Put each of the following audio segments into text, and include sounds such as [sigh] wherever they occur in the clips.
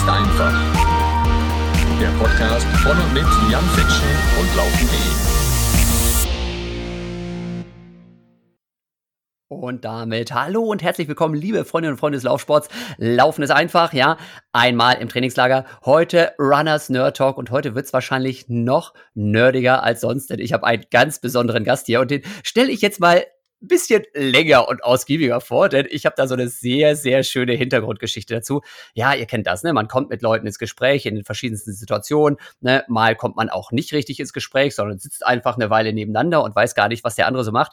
ist einfach. Der Podcast von und mit Jan Fitschen und Laufen.de. Und damit hallo und herzlich willkommen, liebe Freundinnen und Freunde des Laufsports. Laufen ist einfach, ja. Einmal im Trainingslager. Heute Runners Nerd Talk und heute wird's wahrscheinlich noch nerdiger als sonst, denn ich habe einen ganz besonderen Gast hier und den stelle ich jetzt mal bisschen länger und ausgiebiger vor, denn ich habe da so eine sehr, sehr schöne Hintergrundgeschichte dazu. Ja, ihr kennt das, ne? Man kommt mit Leuten ins Gespräch in den verschiedensten Situationen. Ne? Mal kommt man auch nicht richtig ins Gespräch, sondern sitzt einfach eine Weile nebeneinander und weiß gar nicht, was der andere so macht.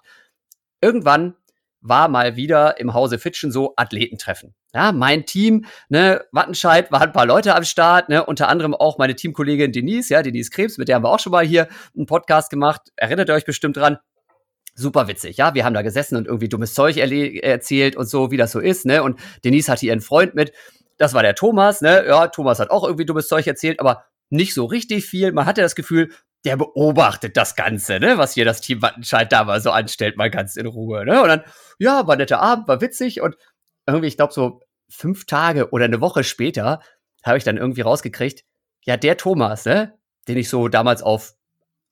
Irgendwann war mal wieder im Hause Fitschen so Athletentreffen. Ja, mein Team, ne, Wattenscheid, waren ein paar Leute am Start, ne, unter anderem auch meine Teamkollegin Denise, ja, Denise Krebs, mit der haben wir auch schon mal hier einen Podcast gemacht. Erinnert ihr euch bestimmt dran? Super witzig, ja. Wir haben da gesessen und irgendwie dummes Zeug erzählt und so, wie das so ist, ne. Und Denise hatte ihren Freund mit. Das war der Thomas, ne. Ja, Thomas hat auch irgendwie dummes Zeug erzählt, aber nicht so richtig viel. Man hatte das Gefühl, der beobachtet das Ganze, ne, was hier das Team Wattenscheid da mal so anstellt, mal ganz in Ruhe, ne? Und dann, ja, war ein netter Abend, war witzig und irgendwie, ich glaube, so fünf Tage oder eine Woche später habe ich dann irgendwie rausgekriegt, ja, der Thomas, ne, den ich so damals auf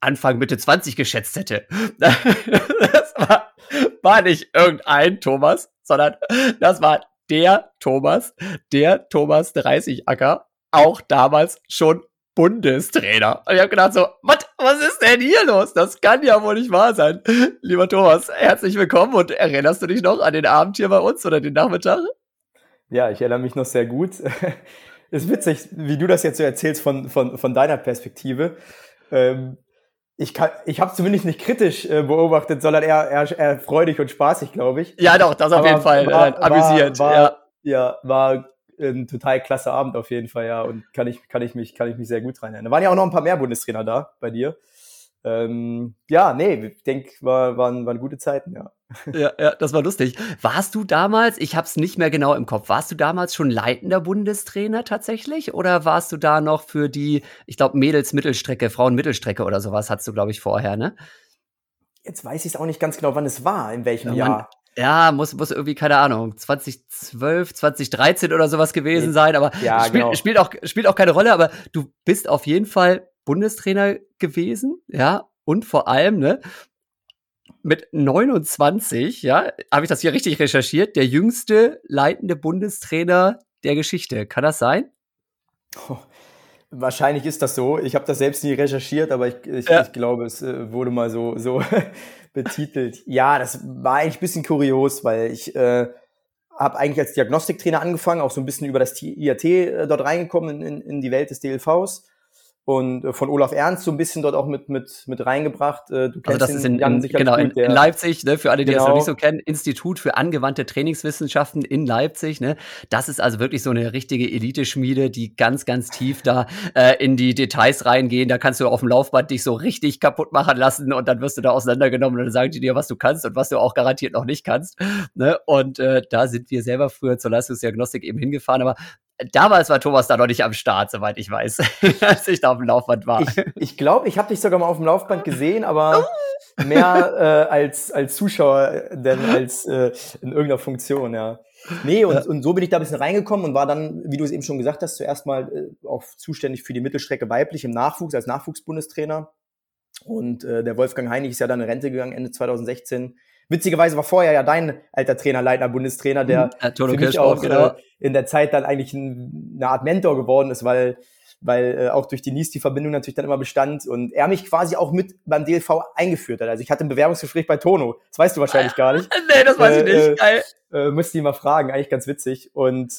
Anfang, Mitte 20 geschätzt hätte, [laughs] das war, war nicht irgendein Thomas, sondern das war der Thomas, der Thomas 30 Acker, auch damals schon Bundestrainer. Und ich habe gedacht so, was, was ist denn hier los? Das kann ja wohl nicht wahr sein. Lieber Thomas, herzlich willkommen und erinnerst du dich noch an den Abend hier bei uns oder den Nachmittag? Ja, ich erinnere mich noch sehr gut. [laughs] ist witzig, wie du das jetzt so erzählst von, von, von deiner Perspektive. Ähm, ich, kann, ich habe zumindest nicht kritisch äh, beobachtet, sondern eher, eher, eher freudig und spaßig, glaube ich. Ja, doch, das auf Aber jeden Fall war, äh, amüsiert. War, ja. ja, war ein total klasse Abend auf jeden Fall, ja. Und kann ich, kann ich mich, kann ich mich sehr gut erinnern. Da waren ja auch noch ein paar mehr Bundestrainer da bei dir. Ähm, ja, nee, ich denke, war, waren, waren gute Zeiten, ja. [laughs] Ja, ja, das war lustig. Warst du damals, ich habe es nicht mehr genau im Kopf, warst du damals schon leitender Bundestrainer tatsächlich? Oder warst du da noch für die, ich glaube, Mädels-Mittelstrecke, Frauen-Mittelstrecke oder sowas hattest du, glaube ich, vorher, ne? Jetzt weiß ich es auch nicht ganz genau, wann es war, in welchem ja, Jahr. Ja, muss, muss irgendwie, keine Ahnung, 2012, 2013 oder sowas gewesen sein, aber ja, spielt, genau. spielt, auch, spielt auch keine Rolle, aber du bist auf jeden Fall Bundestrainer gewesen, ja, und vor allem, ne, mit 29, ja, habe ich das hier richtig recherchiert, der jüngste leitende Bundestrainer der Geschichte. Kann das sein? Oh, [laughs] wahrscheinlich ist das so. Ich habe das selbst nie recherchiert, aber ich, ich, ja. ich glaube, es äh, wurde mal so, so [laughs] betitelt. Ja, das war eigentlich ein bisschen kurios, weil ich äh, habe eigentlich als Diagnostiktrainer angefangen, auch so ein bisschen über das IAT äh, dort reingekommen in, in die Welt des DLVs und äh, von Olaf Ernst so ein bisschen dort auch mit mit mit reingebracht. Äh, du kennst also das ist in, in genau in, in, Leipzig, ne, für alle, die genau. das noch nicht so kennen, Institut für angewandte Trainingswissenschaften in Leipzig. Ne, das ist also wirklich so eine richtige Elite-Schmiede, die ganz ganz tief da äh, in die Details reingehen. Da kannst du auf dem Laufband dich so richtig kaputt machen lassen und dann wirst du da auseinandergenommen und dann sagen die dir, was du kannst und was du auch garantiert noch nicht kannst. Ne, und äh, da sind wir selber früher zur Leistungsdiagnostik eben hingefahren, aber Damals war Thomas da noch nicht am Start, soweit ich weiß, [laughs] als ich da auf dem Laufband war. Ich glaube, ich, glaub, ich habe dich sogar mal auf dem Laufband gesehen, aber [laughs] mehr äh, als, als Zuschauer denn als äh, in irgendeiner Funktion, ja. Nee, und, und so bin ich da ein bisschen reingekommen und war dann, wie du es eben schon gesagt hast, zuerst mal äh, auch zuständig für die Mittelstrecke weiblich im Nachwuchs, als Nachwuchsbundestrainer. Und äh, der Wolfgang Heinig ist ja dann in Rente gegangen, Ende 2016 Witzigerweise war vorher ja dein alter Trainer, Leitner, Bundestrainer, der ja, mhm. für mich auch genau. äh, in der Zeit dann eigentlich ein, eine Art Mentor geworden ist, weil weil äh, auch durch die Nies die Verbindung natürlich dann immer bestand und er mich quasi auch mit beim DLV eingeführt hat. Also ich hatte ein Bewerbungsgespräch bei Tono. Das weißt du wahrscheinlich gar nicht. [laughs] nee, das weiß ich nicht. Äh, Geil. Äh, musste ihn mal fragen, eigentlich ganz witzig. Und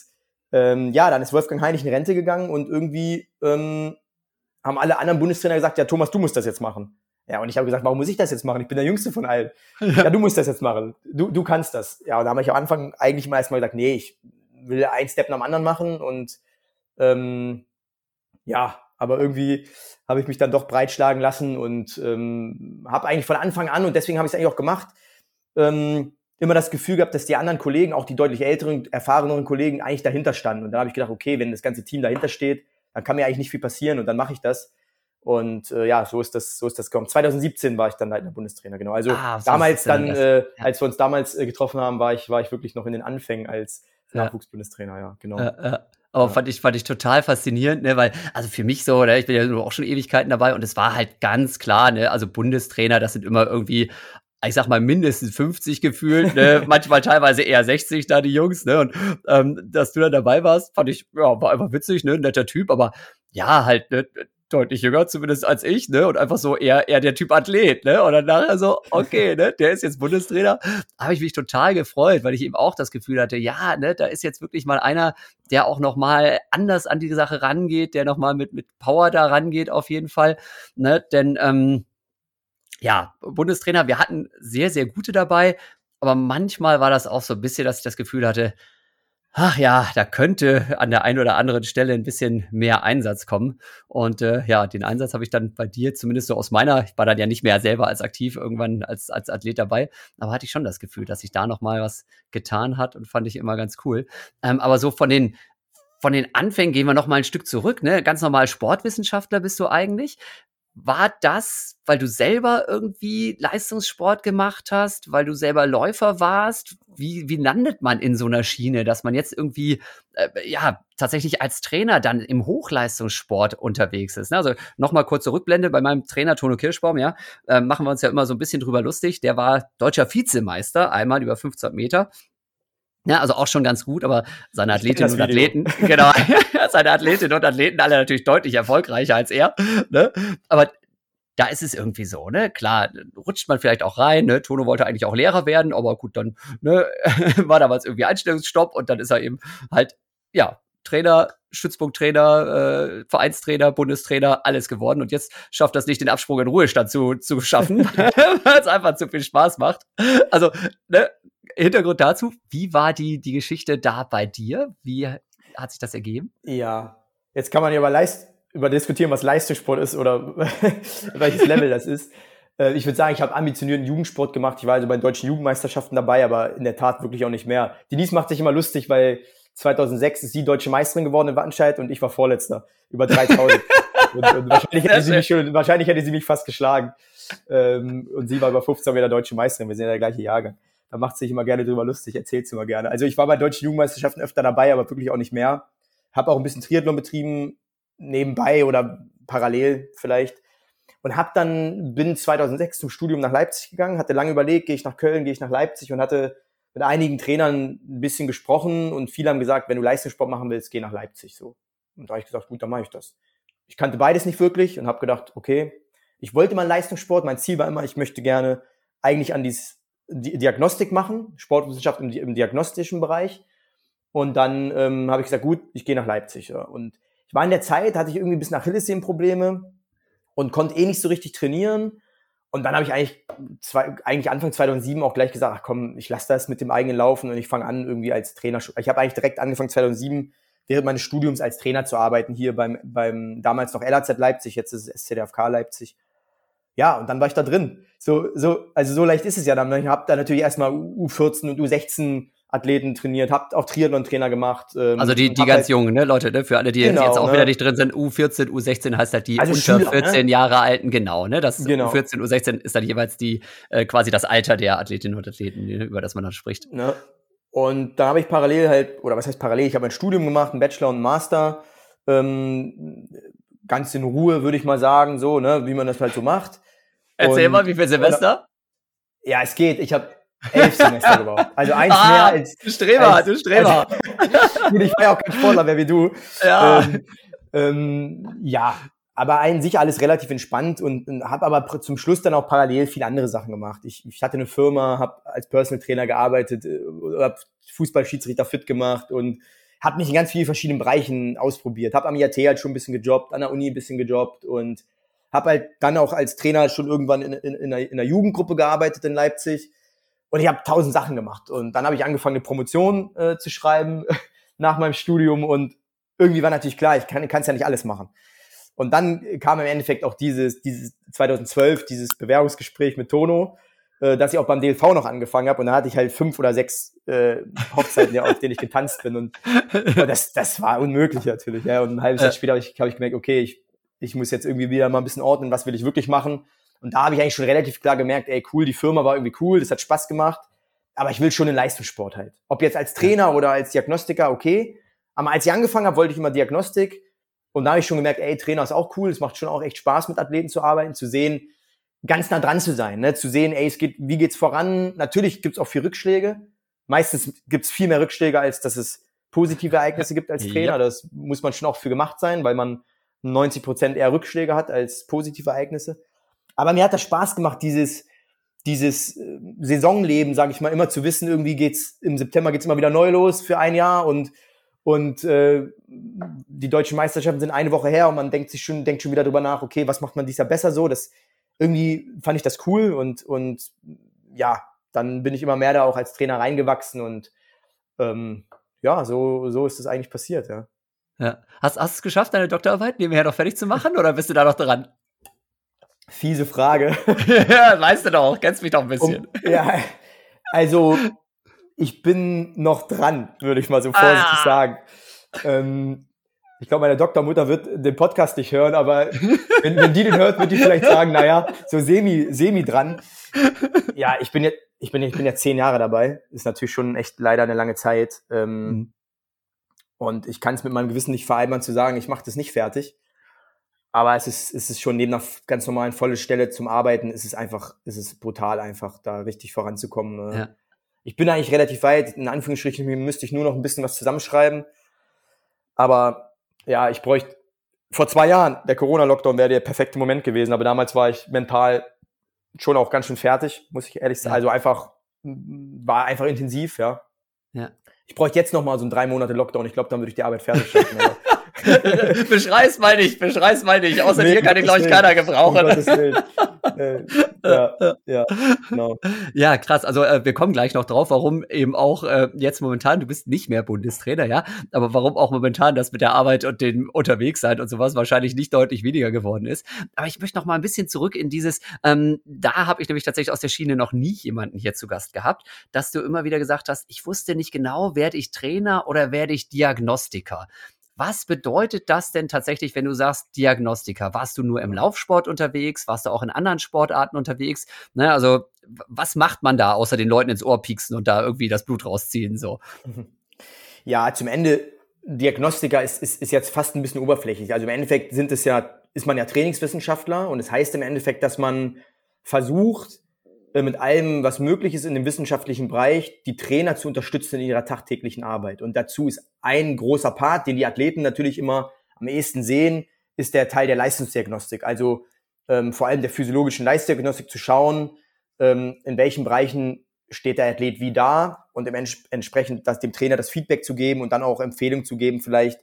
ähm, ja, dann ist Wolfgang Heinig in Rente gegangen und irgendwie ähm, haben alle anderen Bundestrainer gesagt, ja, Thomas, du musst das jetzt machen. Ja, und ich habe gesagt, warum muss ich das jetzt machen? Ich bin der Jüngste von allen. Ja, ja du musst das jetzt machen. Du, du kannst das. Ja, und da habe ich am Anfang eigentlich mal erstmal gesagt, nee, ich will ein Step nach dem anderen machen und ähm, ja, aber irgendwie habe ich mich dann doch breitschlagen lassen und ähm, habe eigentlich von Anfang an, und deswegen habe ich es eigentlich auch gemacht, ähm, immer das Gefühl gehabt, dass die anderen Kollegen, auch die deutlich älteren, erfahreneren Kollegen, eigentlich dahinter standen. Und dann habe ich gedacht, okay, wenn das ganze Team dahinter steht, dann kann mir eigentlich nicht viel passieren und dann mache ich das. Und äh, ja, so ist das, so ist das gekommen. 2017 war ich dann Leitender Bundestrainer, genau. Also ah, so damals dann, äh, ja. als wir uns damals äh, getroffen haben, war ich, war ich wirklich noch in den Anfängen als. Nachwuchsbundestrainer, ja, genau. Ja, aber ja. fand ich, fand ich total faszinierend, ne, weil, also für mich so, ne, ich bin ja auch schon Ewigkeiten dabei und es war halt ganz klar, ne, also Bundestrainer, das sind immer irgendwie ich sag mal, mindestens 50 gefühlt, ne? [laughs] manchmal teilweise eher 60 da die Jungs, ne? Und ähm, dass du da dabei warst, fand ich, ja, war einfach witzig, ne? Netter Typ, aber ja, halt, ne? Deutlich jünger zumindest als ich, ne? Und einfach so eher, eher der Typ Athlet, ne? Und dann nachher so, okay, ne? Der ist jetzt Bundestrainer. Habe ich mich total gefreut, weil ich eben auch das Gefühl hatte, ja, ne? Da ist jetzt wirklich mal einer, der auch noch mal anders an die Sache rangeht, der noch mal mit, mit Power da rangeht auf jeden Fall, ne? Denn, ähm, ja, Bundestrainer, wir hatten sehr, sehr gute dabei, aber manchmal war das auch so ein bisschen, dass ich das Gefühl hatte, ach ja, da könnte an der einen oder anderen Stelle ein bisschen mehr Einsatz kommen. Und äh, ja, den Einsatz habe ich dann bei dir zumindest so aus meiner, ich war dann ja nicht mehr selber als aktiv irgendwann als, als Athlet dabei, aber hatte ich schon das Gefühl, dass sich da noch mal was getan hat und fand ich immer ganz cool. Ähm, aber so von den von den Anfängen gehen wir noch mal ein Stück zurück, ne? Ganz normal Sportwissenschaftler bist du eigentlich. War das, weil du selber irgendwie Leistungssport gemacht hast, weil du selber Läufer warst? Wie, wie landet man in so einer Schiene, dass man jetzt irgendwie, äh, ja, tatsächlich als Trainer dann im Hochleistungssport unterwegs ist? Ne? Also nochmal kurze Rückblende bei meinem Trainer Tono Kirschbaum, ja, äh, machen wir uns ja immer so ein bisschen drüber lustig. Der war deutscher Vizemeister, einmal über 15 Meter. Ja, also auch schon ganz gut, aber seine Athletinnen und Athleten, [laughs] genau, [laughs] seine Athletinnen und Athleten alle natürlich deutlich erfolgreicher als er. Ne? Aber da ist es irgendwie so, ne? Klar, rutscht man vielleicht auch rein, ne? Tono wollte eigentlich auch Lehrer werden, aber gut, dann ne, [laughs] war damals irgendwie Einstellungsstopp und dann ist er eben halt, ja, Trainer, Stützpunkttrainer, äh, Vereinstrainer, Bundestrainer, alles geworden. Und jetzt schafft das nicht, den Absprung in Ruhestand zu, zu schaffen, weil es einfach zu viel Spaß macht. Also, ne, Hintergrund dazu, wie war die, die Geschichte da bei dir? Wie hat sich das ergeben? Ja, jetzt kann man ja über, Leist über diskutieren, was Leistungssport ist oder [laughs] welches Level das ist. Äh, ich würde sagen, ich habe ambitionierten Jugendsport gemacht. Ich war also bei den deutschen Jugendmeisterschaften dabei, aber in der Tat wirklich auch nicht mehr. Denise macht sich immer lustig, weil 2006 ist sie deutsche Meisterin geworden in Wattenscheid und ich war Vorletzter. Über 3000. [laughs] und, und wahrscheinlich, hätte sie mich schon, wahrscheinlich hätte sie mich fast geschlagen. Ähm, und sie war über 15 Meter deutsche Meisterin. Wir sind ja der gleiche Jahrgang. Da macht sich immer gerne drüber lustig, erzählt immer gerne. Also ich war bei deutschen Jugendmeisterschaften öfter dabei, aber wirklich auch nicht mehr. Habe auch ein bisschen Triathlon betrieben, nebenbei oder parallel vielleicht. Und hab dann, bin 2006 zum Studium nach Leipzig gegangen, hatte lange überlegt, gehe ich nach Köln, gehe ich nach Leipzig und hatte mit einigen Trainern ein bisschen gesprochen und viele haben gesagt, wenn du Leistungssport machen willst, geh nach Leipzig so. Und da habe ich gesagt, gut, dann mache ich das. Ich kannte beides nicht wirklich und habe gedacht, okay, ich wollte mal Leistungssport, mein Ziel war immer, ich möchte gerne eigentlich an dieses Diagnostik machen, Sportwissenschaft im, im diagnostischen Bereich. Und dann ähm, habe ich gesagt, gut, ich gehe nach Leipzig. Ja. Und ich war in der Zeit, hatte ich irgendwie ein bisschen Achillessehnenprobleme und konnte eh nicht so richtig trainieren. Und dann habe ich eigentlich, zwei, eigentlich Anfang 2007 auch gleich gesagt, ach komm, ich lasse das mit dem eigenen Laufen und ich fange an irgendwie als Trainer. Ich habe eigentlich direkt angefangen 2007 während meines Studiums als Trainer zu arbeiten hier beim, beim damals noch LAZ Leipzig, jetzt ist es SCDFK Leipzig ja, und dann war ich da drin. So, so, also so leicht ist es ja dann. Ich habe da natürlich erstmal U14 und U16 Athleten trainiert, habt auch Triathlon-Trainer gemacht. Ähm, also die, die ganz halt, jungen, ne, Leute, ne, für alle, die genau, jetzt auch ne? wieder nicht drin sind, U14, U16 heißt halt die also unter Schüler, 14 ne? Jahre alten, genau, ne? Das genau. U14, U16 ist dann jeweils die äh, quasi das Alter der Athletinnen und Athleten, über das man dann spricht. Ne? Und da habe ich parallel halt, oder was heißt parallel, ich habe ein Studium gemacht, ein Bachelor und ein Master, ähm, ganz in Ruhe, würde ich mal sagen, so, ne, wie man das halt so macht. Erzähl und, mal, wie viel Semester? Ja, es geht. Ich habe elf Semester [laughs] gebraucht. Also eins ah, mehr als. Du Streber, als, du Streber. Also, [laughs] ich war ja auch kein Sportler mehr wie du. Ja. Ähm, ähm, ja, aber an sich alles relativ entspannt und, und habe aber zum Schluss dann auch parallel viele andere Sachen gemacht. Ich, ich hatte eine Firma, habe als Personal Trainer gearbeitet, äh, habe Fußballschiedsrichter fit gemacht und habe mich in ganz vielen verschiedenen Bereichen ausprobiert. Habe am IAT halt schon ein bisschen gejobbt, an der Uni ein bisschen gejobbt und habe halt dann auch als Trainer schon irgendwann in, in, in, einer, in einer Jugendgruppe gearbeitet in Leipzig. Und ich habe tausend Sachen gemacht. Und dann habe ich angefangen, eine Promotion äh, zu schreiben [laughs] nach meinem Studium. Und irgendwie war natürlich klar, ich kann es ja nicht alles machen. Und dann kam im Endeffekt auch dieses, dieses 2012, dieses Bewerbungsgespräch mit Tono, äh, dass ich auch beim DLV noch angefangen habe. Und da hatte ich halt fünf oder sechs äh, Hochzeiten, ja, auf denen ich getanzt bin. Und, [laughs] und das, das war unmöglich natürlich. Ja. Und ein halbes Jahr später habe ich, hab ich gemerkt, okay, ich ich muss jetzt irgendwie wieder mal ein bisschen ordnen, was will ich wirklich machen. Und da habe ich eigentlich schon relativ klar gemerkt, ey, cool, die Firma war irgendwie cool, das hat Spaß gemacht, aber ich will schon den Leistungssport halt. Ob jetzt als Trainer oder als Diagnostiker, okay, Aber als ich angefangen habe, wollte ich immer Diagnostik. Und da habe ich schon gemerkt, ey, Trainer ist auch cool. Es macht schon auch echt Spaß, mit Athleten zu arbeiten, zu sehen, ganz nah dran zu sein, ne? zu sehen, ey, es geht, wie geht's voran? Natürlich gibt's auch viel Rückschläge. Meistens gibt's viel mehr Rückschläge, als dass es positive Ereignisse gibt als Trainer. Ja. Das muss man schon auch für gemacht sein, weil man 90 Prozent eher Rückschläge hat als positive Ereignisse. Aber mir hat das Spaß gemacht, dieses, dieses äh, Saisonleben, sage ich mal, immer zu wissen, irgendwie geht's im September geht's immer wieder neu los für ein Jahr und und äh, die deutschen Meisterschaften sind eine Woche her und man denkt sich schon denkt schon wieder drüber nach, okay, was macht man dieses Jahr besser so? Das irgendwie fand ich das cool und und ja, dann bin ich immer mehr da auch als Trainer reingewachsen und ähm, ja, so so ist es eigentlich passiert, ja. Ja. Hast, hast du es geschafft, deine Doktorarbeit nebenher noch fertig zu machen oder bist du da noch dran? Fiese Frage. [laughs] ja, weißt du doch, kennst mich doch ein bisschen. Um, ja, also ich bin noch dran, würde ich mal so vorsichtig ah. sagen. Ähm, ich glaube, meine Doktormutter wird den Podcast nicht hören, aber [laughs] wenn, wenn die den hört, wird die vielleicht sagen, naja, so semi, semi dran. Ja, ich bin jetzt, ich bin, ich bin jetzt zehn Jahre dabei. Ist natürlich schon echt leider eine lange Zeit. Ähm, mhm. Und ich kann es mit meinem Gewissen nicht vereinbaren zu sagen, ich mache das nicht fertig. Aber es ist, es ist schon neben einer ganz normalen vollen Stelle zum Arbeiten, ist es einfach, ist es brutal einfach, da richtig voranzukommen. Ne? Ja. Ich bin eigentlich relativ weit, in Anführungsstrichen müsste ich nur noch ein bisschen was zusammenschreiben. Aber ja, ich bräuchte, vor zwei Jahren, der Corona-Lockdown wäre der perfekte Moment gewesen, aber damals war ich mental schon auch ganz schön fertig, muss ich ehrlich sagen. Ja. Also einfach, war einfach intensiv, ja. Ja. Ich bräuchte jetzt noch mal so einen drei Monate Lockdown. Ich glaube, dann würde ich die Arbeit fertig schaffen. [laughs] beschrei's mal nicht, beschrei's mal nicht. Außer nee, dir kann ich, glaube ich, keiner gebrauchen. Um äh, [laughs] ja, ja, genau. ja, krass. Also äh, wir kommen gleich noch drauf, warum eben auch äh, jetzt momentan, du bist nicht mehr Bundestrainer, ja, aber warum auch momentan das mit der Arbeit und dem Unterwegssein und sowas wahrscheinlich nicht deutlich weniger geworden ist. Aber ich möchte noch mal ein bisschen zurück in dieses, ähm, da habe ich nämlich tatsächlich aus der Schiene noch nie jemanden hier zu Gast gehabt, dass du immer wieder gesagt hast, ich wusste nicht genau, werde ich Trainer oder werde ich Diagnostiker. Was bedeutet das denn tatsächlich, wenn du sagst Diagnostiker? Warst du nur im Laufsport unterwegs? Warst du auch in anderen Sportarten unterwegs? Ne, also was macht man da, außer den Leuten ins Ohr pieksen und da irgendwie das Blut rausziehen? So. Ja, zum Ende, Diagnostiker ist, ist, ist jetzt fast ein bisschen oberflächlich. Also im Endeffekt sind es ja, ist man ja Trainingswissenschaftler und es das heißt im Endeffekt, dass man versucht, mit allem, was möglich ist in dem wissenschaftlichen Bereich, die Trainer zu unterstützen in ihrer tagtäglichen Arbeit. Und dazu ist ein großer Part, den die Athleten natürlich immer am ehesten sehen, ist der Teil der Leistungsdiagnostik. Also ähm, vor allem der physiologischen Leistungsdiagnostik zu schauen, ähm, in welchen Bereichen steht der Athlet wie da und ents entsprechend das, dem Trainer das Feedback zu geben und dann auch Empfehlungen zu geben, vielleicht,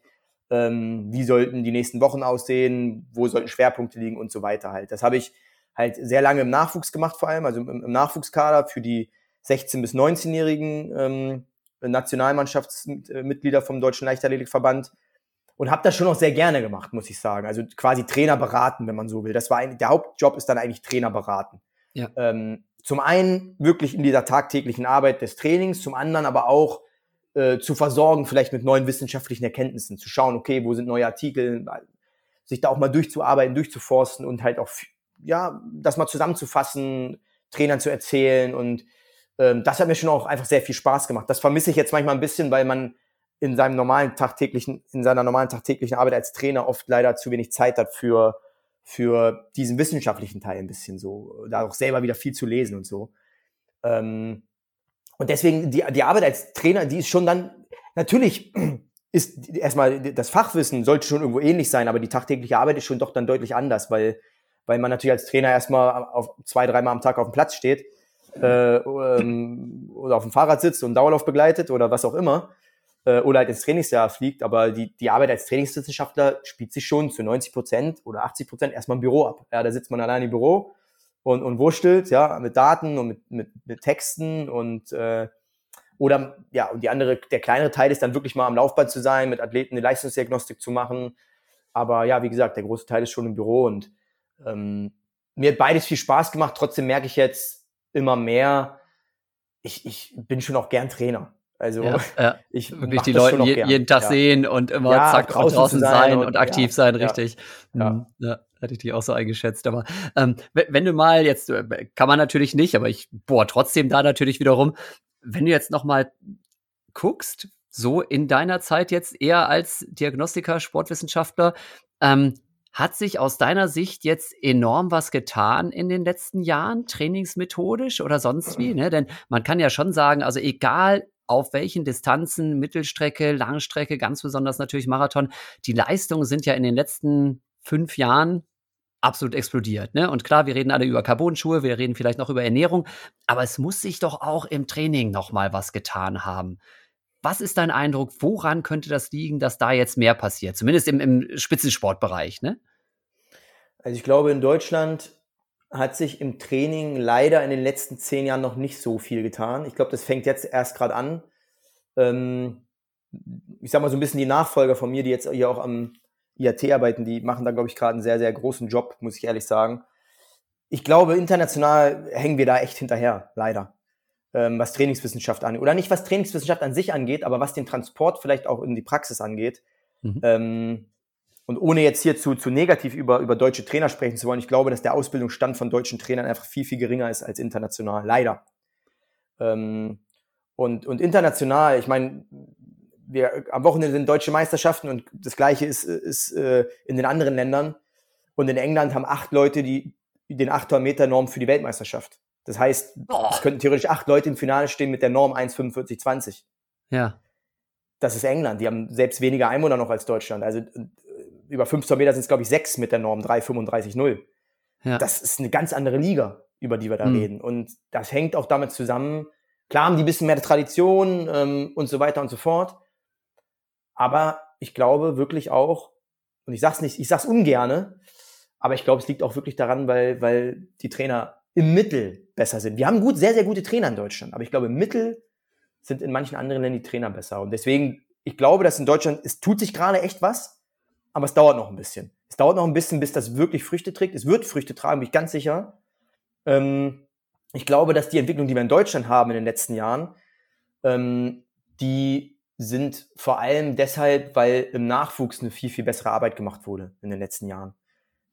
ähm, wie sollten die nächsten Wochen aussehen, wo sollten Schwerpunkte liegen und so weiter halt. Das habe ich halt sehr lange im Nachwuchs gemacht, vor allem, also im, im Nachwuchskader für die 16- bis 19-jährigen ähm, Nationalmannschaftsmitglieder vom Deutschen Leichtathletikverband und habe das schon noch sehr gerne gemacht, muss ich sagen. Also quasi Trainer beraten, wenn man so will. Das war ein, der Hauptjob ist dann eigentlich Trainer beraten. Ja. Ähm, zum einen wirklich in dieser tagtäglichen Arbeit des Trainings, zum anderen aber auch äh, zu versorgen, vielleicht mit neuen wissenschaftlichen Erkenntnissen, zu schauen, okay, wo sind neue Artikel, sich da auch mal durchzuarbeiten, durchzuforsten und halt auch ja, das mal zusammenzufassen, Trainern zu erzählen und ähm, das hat mir schon auch einfach sehr viel Spaß gemacht. Das vermisse ich jetzt manchmal ein bisschen, weil man in seinem normalen tagtäglichen, in seiner normalen tagtäglichen Arbeit als Trainer oft leider zu wenig Zeit hat für, für diesen wissenschaftlichen Teil ein bisschen so, da auch selber wieder viel zu lesen und so. Ähm, und deswegen, die, die Arbeit als Trainer, die ist schon dann, natürlich [clears throat] ist erstmal das Fachwissen sollte schon irgendwo ähnlich sein, aber die tagtägliche Arbeit ist schon doch dann deutlich anders, weil weil man natürlich als Trainer erstmal auf zwei, dreimal am Tag auf dem Platz steht äh, ähm, oder auf dem Fahrrad sitzt und Dauerlauf begleitet oder was auch immer äh, oder halt ins Trainingsjahr fliegt. Aber die, die Arbeit als Trainingswissenschaftler spielt sich schon zu 90 Prozent oder 80 Prozent erstmal im Büro ab. Ja, da sitzt man allein im Büro und, und wurschtelt, ja, mit Daten und mit, mit, mit Texten und äh, oder ja, und die andere, der kleinere Teil ist dann wirklich mal am Laufband zu sein, mit Athleten eine Leistungsdiagnostik zu machen. Aber ja, wie gesagt, der große Teil ist schon im Büro und ähm, mir hat beides viel Spaß gemacht. Trotzdem merke ich jetzt immer mehr, ich, ich bin schon auch gern Trainer. Also ja, ja. [laughs] ich wirklich die Leute je, jeden Tag ja. sehen und immer zack draußen, draußen sein und, und aktiv sein, richtig. Ja. ja. Hätte ich die auch so eingeschätzt. Aber ähm, wenn du mal jetzt, äh, kann man natürlich nicht, aber ich boah, trotzdem da natürlich wiederum, wenn du jetzt noch mal guckst, so in deiner Zeit jetzt eher als Diagnostiker, Sportwissenschaftler. Ähm, hat sich aus deiner Sicht jetzt enorm was getan in den letzten Jahren, trainingsmethodisch oder sonst wie? Ne? Denn man kann ja schon sagen, also egal auf welchen Distanzen, Mittelstrecke, Langstrecke, ganz besonders natürlich Marathon, die Leistungen sind ja in den letzten fünf Jahren absolut explodiert. Ne? Und klar, wir reden alle über Carbonschuhe, wir reden vielleicht noch über Ernährung, aber es muss sich doch auch im Training noch mal was getan haben. Was ist dein Eindruck? Woran könnte das liegen, dass da jetzt mehr passiert? Zumindest im, im Spitzensportbereich, ne? Also ich glaube, in Deutschland hat sich im Training leider in den letzten zehn Jahren noch nicht so viel getan. Ich glaube, das fängt jetzt erst gerade an. Ähm, ich sag mal so ein bisschen die Nachfolger von mir, die jetzt hier auch am IAT arbeiten, die machen da, glaube ich, gerade einen sehr, sehr großen Job, muss ich ehrlich sagen. Ich glaube, international hängen wir da echt hinterher, leider ähm, was Trainingswissenschaft angeht. Oder nicht, was Trainingswissenschaft an sich angeht, aber was den Transport vielleicht auch in die Praxis angeht. Mhm. Ähm, und ohne jetzt hier zu, zu negativ über, über deutsche Trainer sprechen zu wollen, ich glaube, dass der Ausbildungsstand von deutschen Trainern einfach viel, viel geringer ist als international. Leider. Ähm, und, und international, ich meine, wir, am Wochenende sind deutsche Meisterschaften und das gleiche ist, ist äh, in den anderen Ländern. Und in England haben acht Leute die, den 800 Meter Norm für die Weltmeisterschaft. Das heißt, oh. es könnten theoretisch acht Leute im Finale stehen mit der Norm 1,45,20. Ja. Das ist England. Die haben selbst weniger Einwohner noch als Deutschland. Also äh, über 500 Meter sind es, glaube ich, sechs mit der Norm 3,35,0. Ja. Das ist eine ganz andere Liga, über die wir da mhm. reden. Und das hängt auch damit zusammen. Klar haben die ein bisschen mehr Tradition ähm, und so weiter und so fort. Aber ich glaube wirklich auch, und ich sag's nicht, ich sag's ungerne, aber ich glaube, es liegt auch wirklich daran, weil, weil die Trainer im Mittel besser sind. Wir haben gut, sehr, sehr gute Trainer in Deutschland, aber ich glaube, im Mittel sind in manchen anderen Ländern die Trainer besser. Und deswegen, ich glaube, dass in Deutschland, es tut sich gerade echt was, aber es dauert noch ein bisschen. Es dauert noch ein bisschen, bis das wirklich Früchte trägt. Es wird Früchte tragen, bin ich ganz sicher. Ähm, ich glaube, dass die Entwicklung, die wir in Deutschland haben in den letzten Jahren, ähm, die sind vor allem deshalb, weil im Nachwuchs eine viel, viel bessere Arbeit gemacht wurde in den letzten Jahren.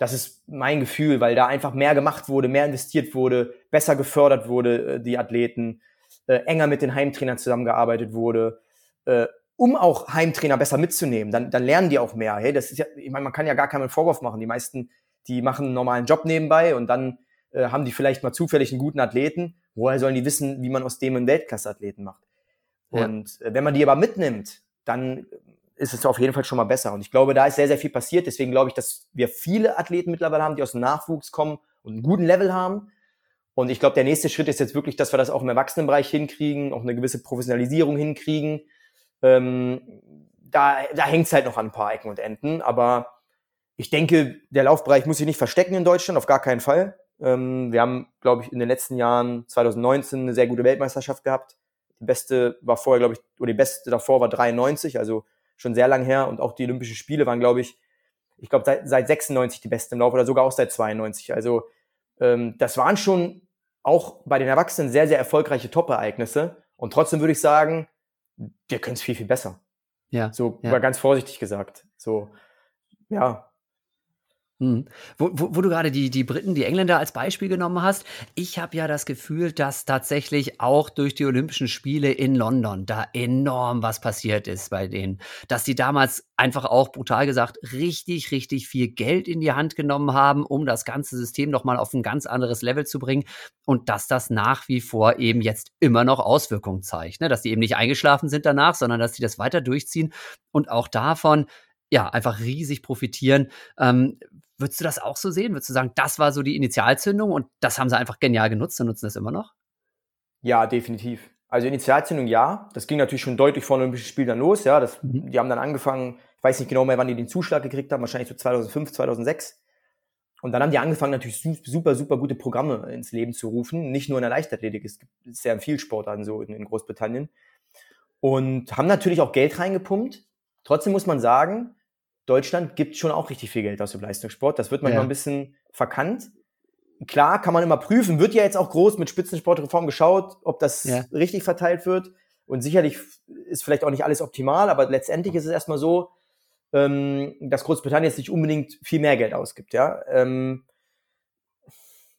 Das ist mein Gefühl, weil da einfach mehr gemacht wurde, mehr investiert wurde, besser gefördert wurde, äh, die Athleten, äh, enger mit den Heimtrainern zusammengearbeitet wurde, äh, um auch Heimtrainer besser mitzunehmen. Dann, dann lernen die auch mehr. Hey, das ist ja, ich meine, man kann ja gar keinen Vorwurf machen. Die meisten, die machen einen normalen Job nebenbei und dann äh, haben die vielleicht mal zufällig einen guten Athleten. Woher sollen die wissen, wie man aus dem einen Weltklasse-Athleten macht? Und äh, wenn man die aber mitnimmt, dann ist es auf jeden Fall schon mal besser. Und ich glaube, da ist sehr, sehr viel passiert. Deswegen glaube ich, dass wir viele Athleten mittlerweile haben, die aus dem Nachwuchs kommen und einen guten Level haben. Und ich glaube, der nächste Schritt ist jetzt wirklich, dass wir das auch im Erwachsenenbereich hinkriegen, auch eine gewisse Professionalisierung hinkriegen. Ähm, da da hängt es halt noch an ein paar Ecken und Enden. Aber ich denke, der Laufbereich muss sich nicht verstecken in Deutschland, auf gar keinen Fall. Ähm, wir haben, glaube ich, in den letzten Jahren 2019 eine sehr gute Weltmeisterschaft gehabt. Die beste war vorher, glaube ich, oder die beste davor war 93, also schon sehr lang her und auch die Olympischen Spiele waren, glaube ich, ich glaube, seit, seit 96 die beste im Lauf oder sogar auch seit 92. Also ähm, das waren schon auch bei den Erwachsenen sehr, sehr erfolgreiche Top-Ereignisse. Und trotzdem würde ich sagen, wir können es viel, viel besser. Ja. So ja. ganz vorsichtig gesagt. So, ja, hm. Wo, wo, wo, du gerade die, die Briten, die Engländer als Beispiel genommen hast, ich habe ja das Gefühl, dass tatsächlich auch durch die Olympischen Spiele in London da enorm was passiert ist bei denen. Dass die damals einfach auch brutal gesagt richtig, richtig viel Geld in die Hand genommen haben, um das ganze System nochmal auf ein ganz anderes Level zu bringen und dass das nach wie vor eben jetzt immer noch Auswirkungen zeigt. Ne? Dass die eben nicht eingeschlafen sind danach, sondern dass die das weiter durchziehen und auch davon ja, einfach riesig profitieren. Ähm, Würdest du das auch so sehen? Würdest du sagen, das war so die Initialzündung und das haben sie einfach genial genutzt und nutzen das immer noch? Ja, definitiv. Also Initialzündung ja. Das ging natürlich schon deutlich vor den Olympischen Spielen dann los. Ja, das, mhm. die haben dann angefangen, ich weiß nicht genau mehr, wann die den Zuschlag gekriegt haben, wahrscheinlich so 2005, 2006. Und dann haben die angefangen, natürlich super, super gute Programme ins Leben zu rufen. Nicht nur in der Leichtathletik, es gibt sehr viel Sportarten so in, in Großbritannien. Und haben natürlich auch Geld reingepumpt. Trotzdem muss man sagen, Deutschland gibt schon auch richtig viel Geld aus dem Leistungssport. Das wird manchmal ja. ein bisschen verkannt. Klar, kann man immer prüfen, wird ja jetzt auch groß mit Spitzensportreform geschaut, ob das ja. richtig verteilt wird. Und sicherlich ist vielleicht auch nicht alles optimal, aber letztendlich ist es erstmal so, ähm, dass Großbritannien jetzt nicht unbedingt viel mehr Geld ausgibt. Ja, ähm,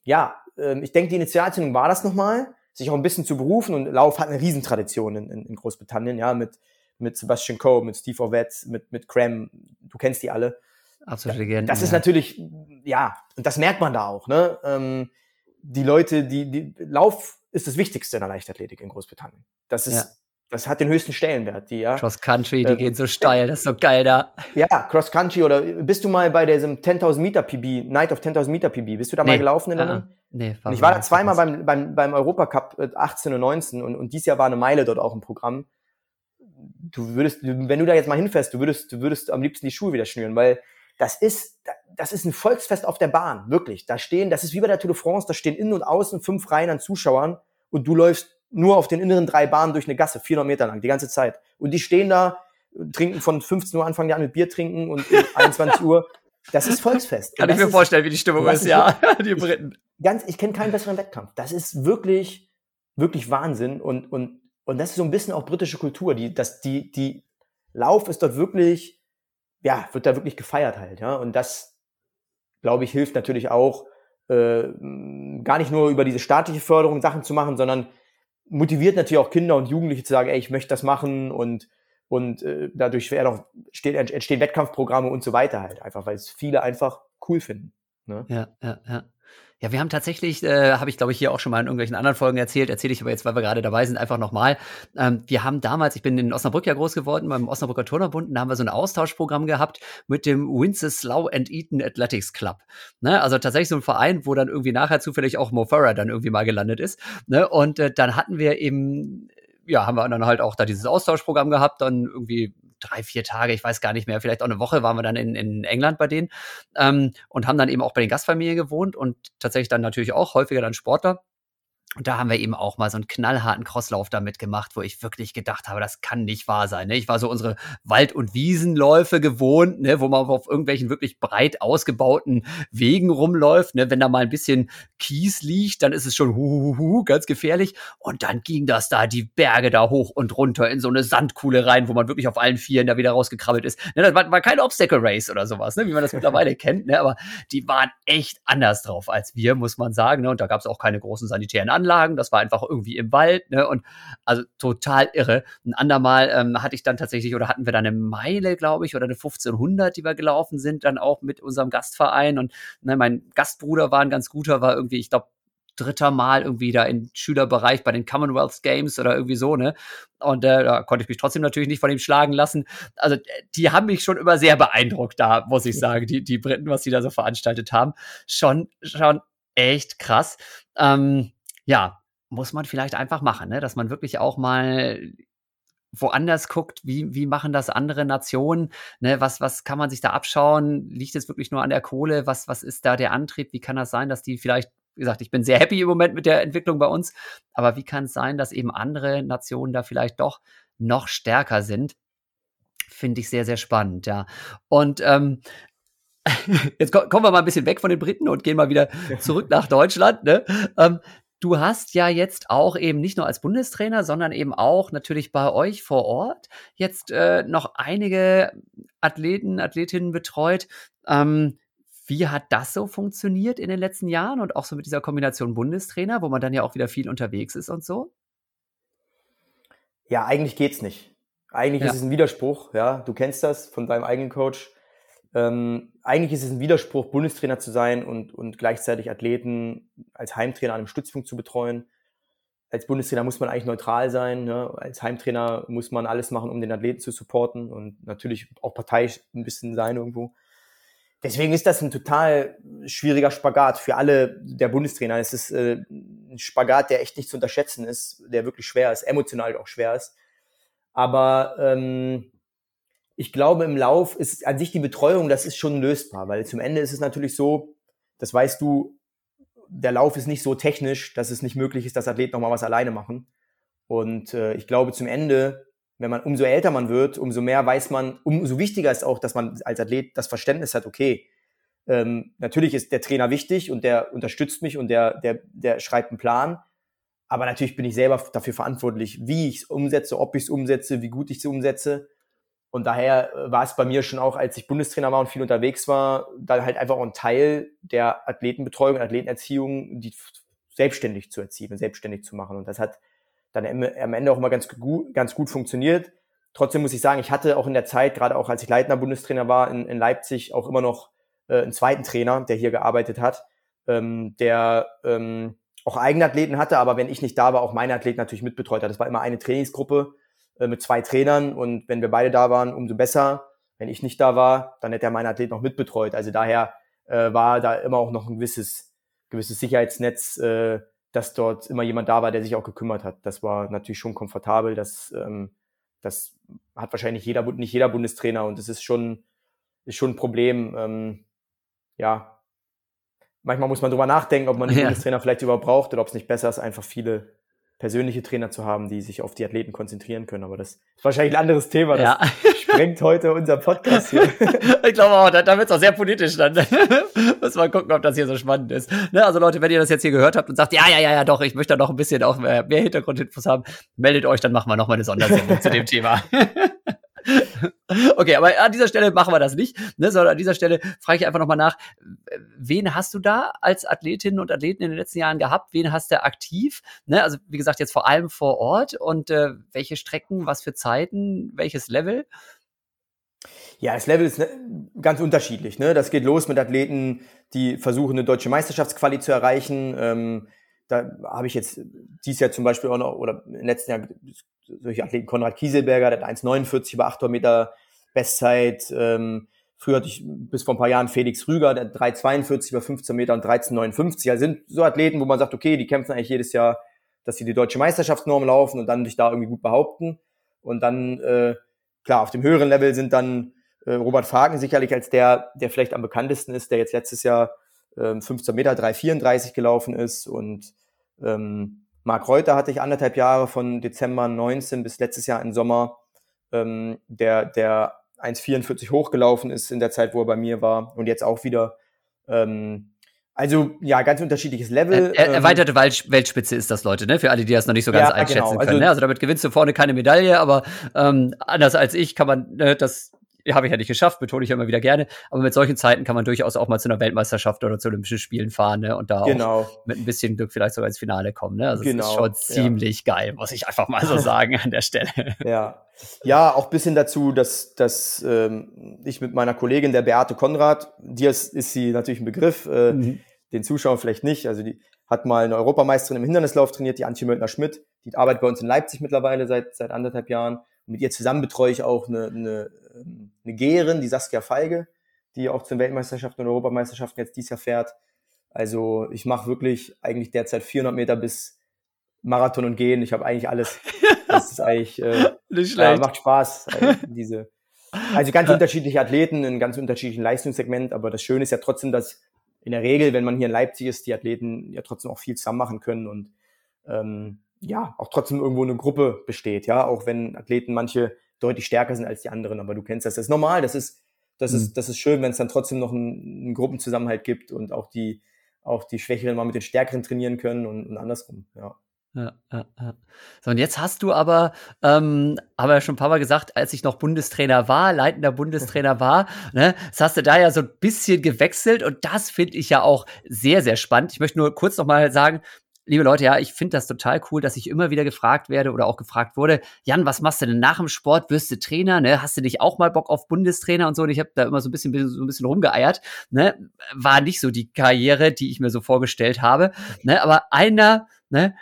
ja ähm, ich denke, die Initialzündung war das nochmal, sich auch ein bisschen zu berufen und Lauf hat eine Riesentradition in, in, in Großbritannien, ja, mit mit Sebastian Coe, mit Steve Ovett, mit, mit Cram, du kennst die alle. Absolut Legende. Das ist ja. natürlich, ja, und das merkt man da auch, ne? Ähm, die Leute, die, die, Lauf ist das Wichtigste in der Leichtathletik in Großbritannien. Das ist, ja. das hat den höchsten Stellenwert, die, ja. Cross Country, die äh, gehen so steil, das ist so geil da. Ja, Cross Country oder bist du mal bei diesem 10.000 Meter PB, Night of 10.000 Meter PB, bist du da nee. mal gelaufen in der uh Nee, war und ich war da zweimal beim, beim, beim Europacup 18 und 19 und, und dieses Jahr war eine Meile dort auch im Programm. Du würdest, wenn du da jetzt mal hinfährst, du würdest, du würdest am liebsten die Schuhe wieder schnüren, weil das ist, das ist ein Volksfest auf der Bahn, wirklich. Da stehen, das ist wie bei der Tour de France, da stehen innen und außen fünf Reihen an Zuschauern und du läufst nur auf den inneren drei Bahnen durch eine Gasse, 400 Meter lang, die ganze Zeit. Und die stehen da, trinken von 15 Uhr, anfangen die an mit Bier trinken und [laughs] 21 Uhr. Das ist Volksfest. Kann ich mir ist, vorstellen, wie die Stimmung ist, ja, [laughs] die Briten. Ganz, ich kenne keinen besseren Wettkampf. Das ist wirklich, wirklich Wahnsinn und, und, und das ist so ein bisschen auch britische Kultur, die, das, die, die Lauf ist dort wirklich, ja, wird da wirklich gefeiert halt, ja. Und das, glaube ich, hilft natürlich auch, äh, gar nicht nur über diese staatliche Förderung Sachen zu machen, sondern motiviert natürlich auch Kinder und Jugendliche zu sagen, ey, ich möchte das machen und und äh, dadurch auch, steht, entstehen Wettkampfprogramme und so weiter halt einfach, weil es viele einfach cool finden. Ne? Ja, ja, ja. Ja, wir haben tatsächlich, äh, habe ich glaube ich hier auch schon mal in irgendwelchen anderen Folgen erzählt, erzähle ich aber jetzt, weil wir gerade dabei sind, einfach nochmal. Ähm, wir haben damals, ich bin in Osnabrück ja groß geworden, beim Osnabrücker Turnerbund, da haben wir so ein Austauschprogramm gehabt mit dem Winceslau and Eaton Athletics Club. Ne? Also tatsächlich so ein Verein, wo dann irgendwie nachher zufällig auch Mo Farah dann irgendwie mal gelandet ist. Ne? Und äh, dann hatten wir eben ja, haben wir dann halt auch da dieses Austauschprogramm gehabt, dann irgendwie drei, vier Tage, ich weiß gar nicht mehr, vielleicht auch eine Woche waren wir dann in, in England bei denen ähm, und haben dann eben auch bei den Gastfamilien gewohnt und tatsächlich dann natürlich auch häufiger dann Sportler. Und da haben wir eben auch mal so einen knallharten Crosslauf damit gemacht, wo ich wirklich gedacht habe, das kann nicht wahr sein. Ne? Ich war so unsere Wald- und Wiesenläufe gewohnt, ne? wo man auf irgendwelchen wirklich breit ausgebauten Wegen rumläuft. Ne? Wenn da mal ein bisschen Kies liegt, dann ist es schon huhuhu, ganz gefährlich. Und dann ging das da die Berge da hoch und runter in so eine Sandkuhle rein, wo man wirklich auf allen Vieren da wieder rausgekrabbelt ist. Ne? Das war, war kein Obstacle Race oder sowas, ne? wie man das mittlerweile kennt. Ne? Aber die waren echt anders drauf als wir, muss man sagen. Ne? Und da gab es auch keine großen sanitären Anlagen Anlagen, das war einfach irgendwie im Wald, ne? Und also total irre. Ein andermal ähm, hatte ich dann tatsächlich, oder hatten wir dann eine Meile, glaube ich, oder eine 1500, die wir gelaufen sind, dann auch mit unserem Gastverein. Und ne, mein Gastbruder war ein ganz guter, war irgendwie, ich glaube, dritter Mal irgendwie da im Schülerbereich bei den Commonwealth Games oder irgendwie so, ne? Und äh, da konnte ich mich trotzdem natürlich nicht von ihm schlagen lassen. Also die haben mich schon immer sehr beeindruckt da, muss ich sagen, die, die Briten, was die da so veranstaltet haben. Schon, schon echt krass. Ähm, ja, muss man vielleicht einfach machen, ne? dass man wirklich auch mal woanders guckt, wie, wie machen das andere Nationen, ne? was, was kann man sich da abschauen, liegt es wirklich nur an der Kohle, was, was ist da der Antrieb, wie kann das sein, dass die vielleicht, wie gesagt, ich bin sehr happy im Moment mit der Entwicklung bei uns, aber wie kann es sein, dass eben andere Nationen da vielleicht doch noch stärker sind? Finde ich sehr, sehr spannend, ja. Und ähm, [laughs] Jetzt kommen wir mal ein bisschen weg von den Briten und gehen mal wieder [laughs] zurück nach Deutschland. Ne? Ähm, Du hast ja jetzt auch eben nicht nur als Bundestrainer, sondern eben auch natürlich bei euch vor Ort jetzt äh, noch einige Athleten, Athletinnen betreut. Ähm, wie hat das so funktioniert in den letzten Jahren und auch so mit dieser Kombination Bundestrainer, wo man dann ja auch wieder viel unterwegs ist und so? Ja, eigentlich geht's nicht. Eigentlich ja. ist es ein Widerspruch, ja. Du kennst das von deinem eigenen Coach. Ähm, eigentlich ist es ein Widerspruch, Bundestrainer zu sein und, und gleichzeitig Athleten als Heimtrainer an einem Stützpunkt zu betreuen. Als Bundestrainer muss man eigentlich neutral sein. Ne? Als Heimtrainer muss man alles machen, um den Athleten zu supporten und natürlich auch parteiisch ein bisschen sein irgendwo. Deswegen ist das ein total schwieriger Spagat für alle der Bundestrainer. Es ist äh, ein Spagat, der echt nicht zu unterschätzen ist, der wirklich schwer ist, emotional auch schwer ist. Aber ähm, ich glaube, im Lauf ist an sich die Betreuung, das ist schon lösbar, weil zum Ende ist es natürlich so, das weißt du, der Lauf ist nicht so technisch, dass es nicht möglich ist, dass Athleten nochmal was alleine machen. Und äh, ich glaube, zum Ende, wenn man umso älter man wird, umso mehr weiß man, umso wichtiger ist auch, dass man als Athlet das Verständnis hat, okay, ähm, natürlich ist der Trainer wichtig und der unterstützt mich und der, der, der schreibt einen Plan. Aber natürlich bin ich selber dafür verantwortlich, wie ich es umsetze, ob ich es umsetze, wie gut ich es umsetze. Und daher äh, war es bei mir schon auch, als ich Bundestrainer war und viel unterwegs war, da halt einfach auch ein Teil der Athletenbetreuung und Athletenerziehung, die selbstständig zu erziehen selbstständig zu machen. Und das hat dann am Ende auch mal ganz gut, ganz gut funktioniert. trotzdem muss ich sagen, ich hatte auch in der Zeit, gerade auch als ich leitender Bundestrainer war in, in Leipzig, auch immer noch äh, einen zweiten Trainer, der hier gearbeitet hat, ähm, der ähm, auch eigene Athleten hatte, aber wenn ich nicht da war, auch meine Athleten natürlich mitbetreut hat. Das war immer eine Trainingsgruppe äh, mit zwei Trainern und wenn wir beide da waren, umso besser. Wenn ich nicht da war, dann hätte er meine Athleten noch mitbetreut. Also daher äh, war da immer auch noch ein gewisses, gewisses Sicherheitsnetz, äh, dass dort immer jemand da war, der sich auch gekümmert hat. Das war natürlich schon komfortabel. Das, ähm, das hat wahrscheinlich jeder, nicht jeder Bundestrainer und das ist schon, ist schon ein Problem. Ähm, ja, manchmal muss man drüber nachdenken, ob man einen ja. Bundestrainer vielleicht überhaupt braucht oder ob es nicht besser ist, einfach viele persönliche Trainer zu haben, die sich auf die Athleten konzentrieren können. Aber das ist wahrscheinlich ein anderes Thema. Das ja. [laughs] sprengt heute unser Podcast hier. [laughs] ich glaube auch, da, da wird es auch sehr politisch dann. [laughs] Muss mal gucken, ob das hier so spannend ist. Ne, also Leute, wenn ihr das jetzt hier gehört habt und sagt, ja, ja, ja, ja, doch, ich möchte da noch ein bisschen auch mehr, mehr Hintergrundinfos haben, meldet euch, dann machen wir noch mal eine Sondersendung zu dem Thema. [laughs] Okay, aber an dieser Stelle machen wir das nicht, ne, sondern an dieser Stelle frage ich einfach nochmal nach, wen hast du da als Athletinnen und Athleten in den letzten Jahren gehabt? Wen hast du aktiv? Ne, also wie gesagt, jetzt vor allem vor Ort und äh, welche Strecken, was für Zeiten, welches Level? Ja, das Level ist ne, ganz unterschiedlich. Ne? Das geht los mit Athleten, die versuchen, eine deutsche Meisterschaftsquali zu erreichen. Ähm, da habe ich jetzt dieses Jahr zum Beispiel auch noch, oder im letzten Jahr solche Athleten, Konrad Kieselberger, der hat 1,49 über 800 Meter Bestzeit. Ähm, früher hatte ich bis vor ein paar Jahren Felix Rüger, der 3,42 über 15 Meter und 13,59. Also sind so Athleten, wo man sagt, okay, die kämpfen eigentlich jedes Jahr, dass sie die deutsche Meisterschaftsnorm laufen und dann sich da irgendwie gut behaupten. Und dann, äh, klar, auf dem höheren Level sind dann äh, Robert Fagen sicherlich als der, der vielleicht am bekanntesten ist, der jetzt letztes Jahr äh, 15 Meter 3,34 gelaufen ist und ähm, Marc Reuter hatte ich anderthalb Jahre von Dezember 19 bis letztes Jahr im Sommer, ähm, der, der 1,44 hochgelaufen ist in der Zeit, wo er bei mir war und jetzt auch wieder. Ähm, also ja, ganz unterschiedliches Level. Er, er, erweiterte Weltspitze ist das, Leute, ne? Für alle, die das noch nicht so ganz ja, einschätzen genau. können. Also, ne? also damit gewinnst du vorne keine Medaille, aber ähm, anders als ich kann man ne, das habe ich ja nicht geschafft, betone ich ja immer wieder gerne. Aber mit solchen Zeiten kann man durchaus auch mal zu einer Weltmeisterschaft oder zu Olympischen Spielen fahren ne? und da genau. auch mit ein bisschen Glück vielleicht sogar ins Finale kommen. Ne? Also genau. das ist schon ziemlich ja. geil, muss ich einfach mal so [laughs] sagen an der Stelle. Ja, ja auch bis hin dazu, dass, dass ähm, ich mit meiner Kollegin, der Beate Konrad, dir ist, ist sie natürlich ein Begriff, äh, mhm. den Zuschauern vielleicht nicht, also die hat mal eine Europameisterin im Hindernislauf trainiert, die Antje Möldner-Schmidt, die arbeitet bei uns in Leipzig mittlerweile seit, seit anderthalb Jahren. Und mit ihr zusammen betreue ich auch eine, eine ähm, eine Geherin, die Saskia Feige, die auch zu den Weltmeisterschaften und Europameisterschaften jetzt dieses Jahr fährt. Also ich mache wirklich eigentlich derzeit 400 Meter bis Marathon und Gehen. Ich habe eigentlich alles. [laughs] Das ist eigentlich äh, Nicht schlecht. Ja, macht Spaß. Also, diese, also ganz unterschiedliche Athleten in ganz unterschiedlichen Leistungssegment. Aber das Schöne ist ja trotzdem, dass in der Regel, wenn man hier in Leipzig ist, die Athleten ja trotzdem auch viel zusammen machen können und ähm, ja auch trotzdem irgendwo eine Gruppe besteht. Ja, auch wenn Athleten manche deutlich stärker sind als die anderen. Aber du kennst das. Das ist normal. Das ist, das mhm. ist, das ist schön, wenn es dann trotzdem noch einen, einen, Gruppenzusammenhalt gibt und auch die, auch die Schwächeren mal mit den Stärkeren trainieren können und, und andersrum. Ja. Ja, ja, ja. So, und jetzt hast du aber, ähm, haben wir ja schon ein paar Mal gesagt, als ich noch Bundestrainer war, leitender Bundestrainer war, [laughs] ne, das hast du da ja so ein bisschen gewechselt und das finde ich ja auch sehr, sehr spannend. Ich möchte nur kurz noch mal sagen, liebe Leute, ja, ich finde das total cool, dass ich immer wieder gefragt werde oder auch gefragt wurde, Jan, was machst du denn nach dem Sport? Wirst du Trainer? Ne? Hast du nicht auch mal Bock auf Bundestrainer und so? Und ich habe da immer so ein bisschen, so ein bisschen rumgeeiert. Ne? War nicht so die Karriere, die ich mir so vorgestellt habe. Ne? Aber einer, ne,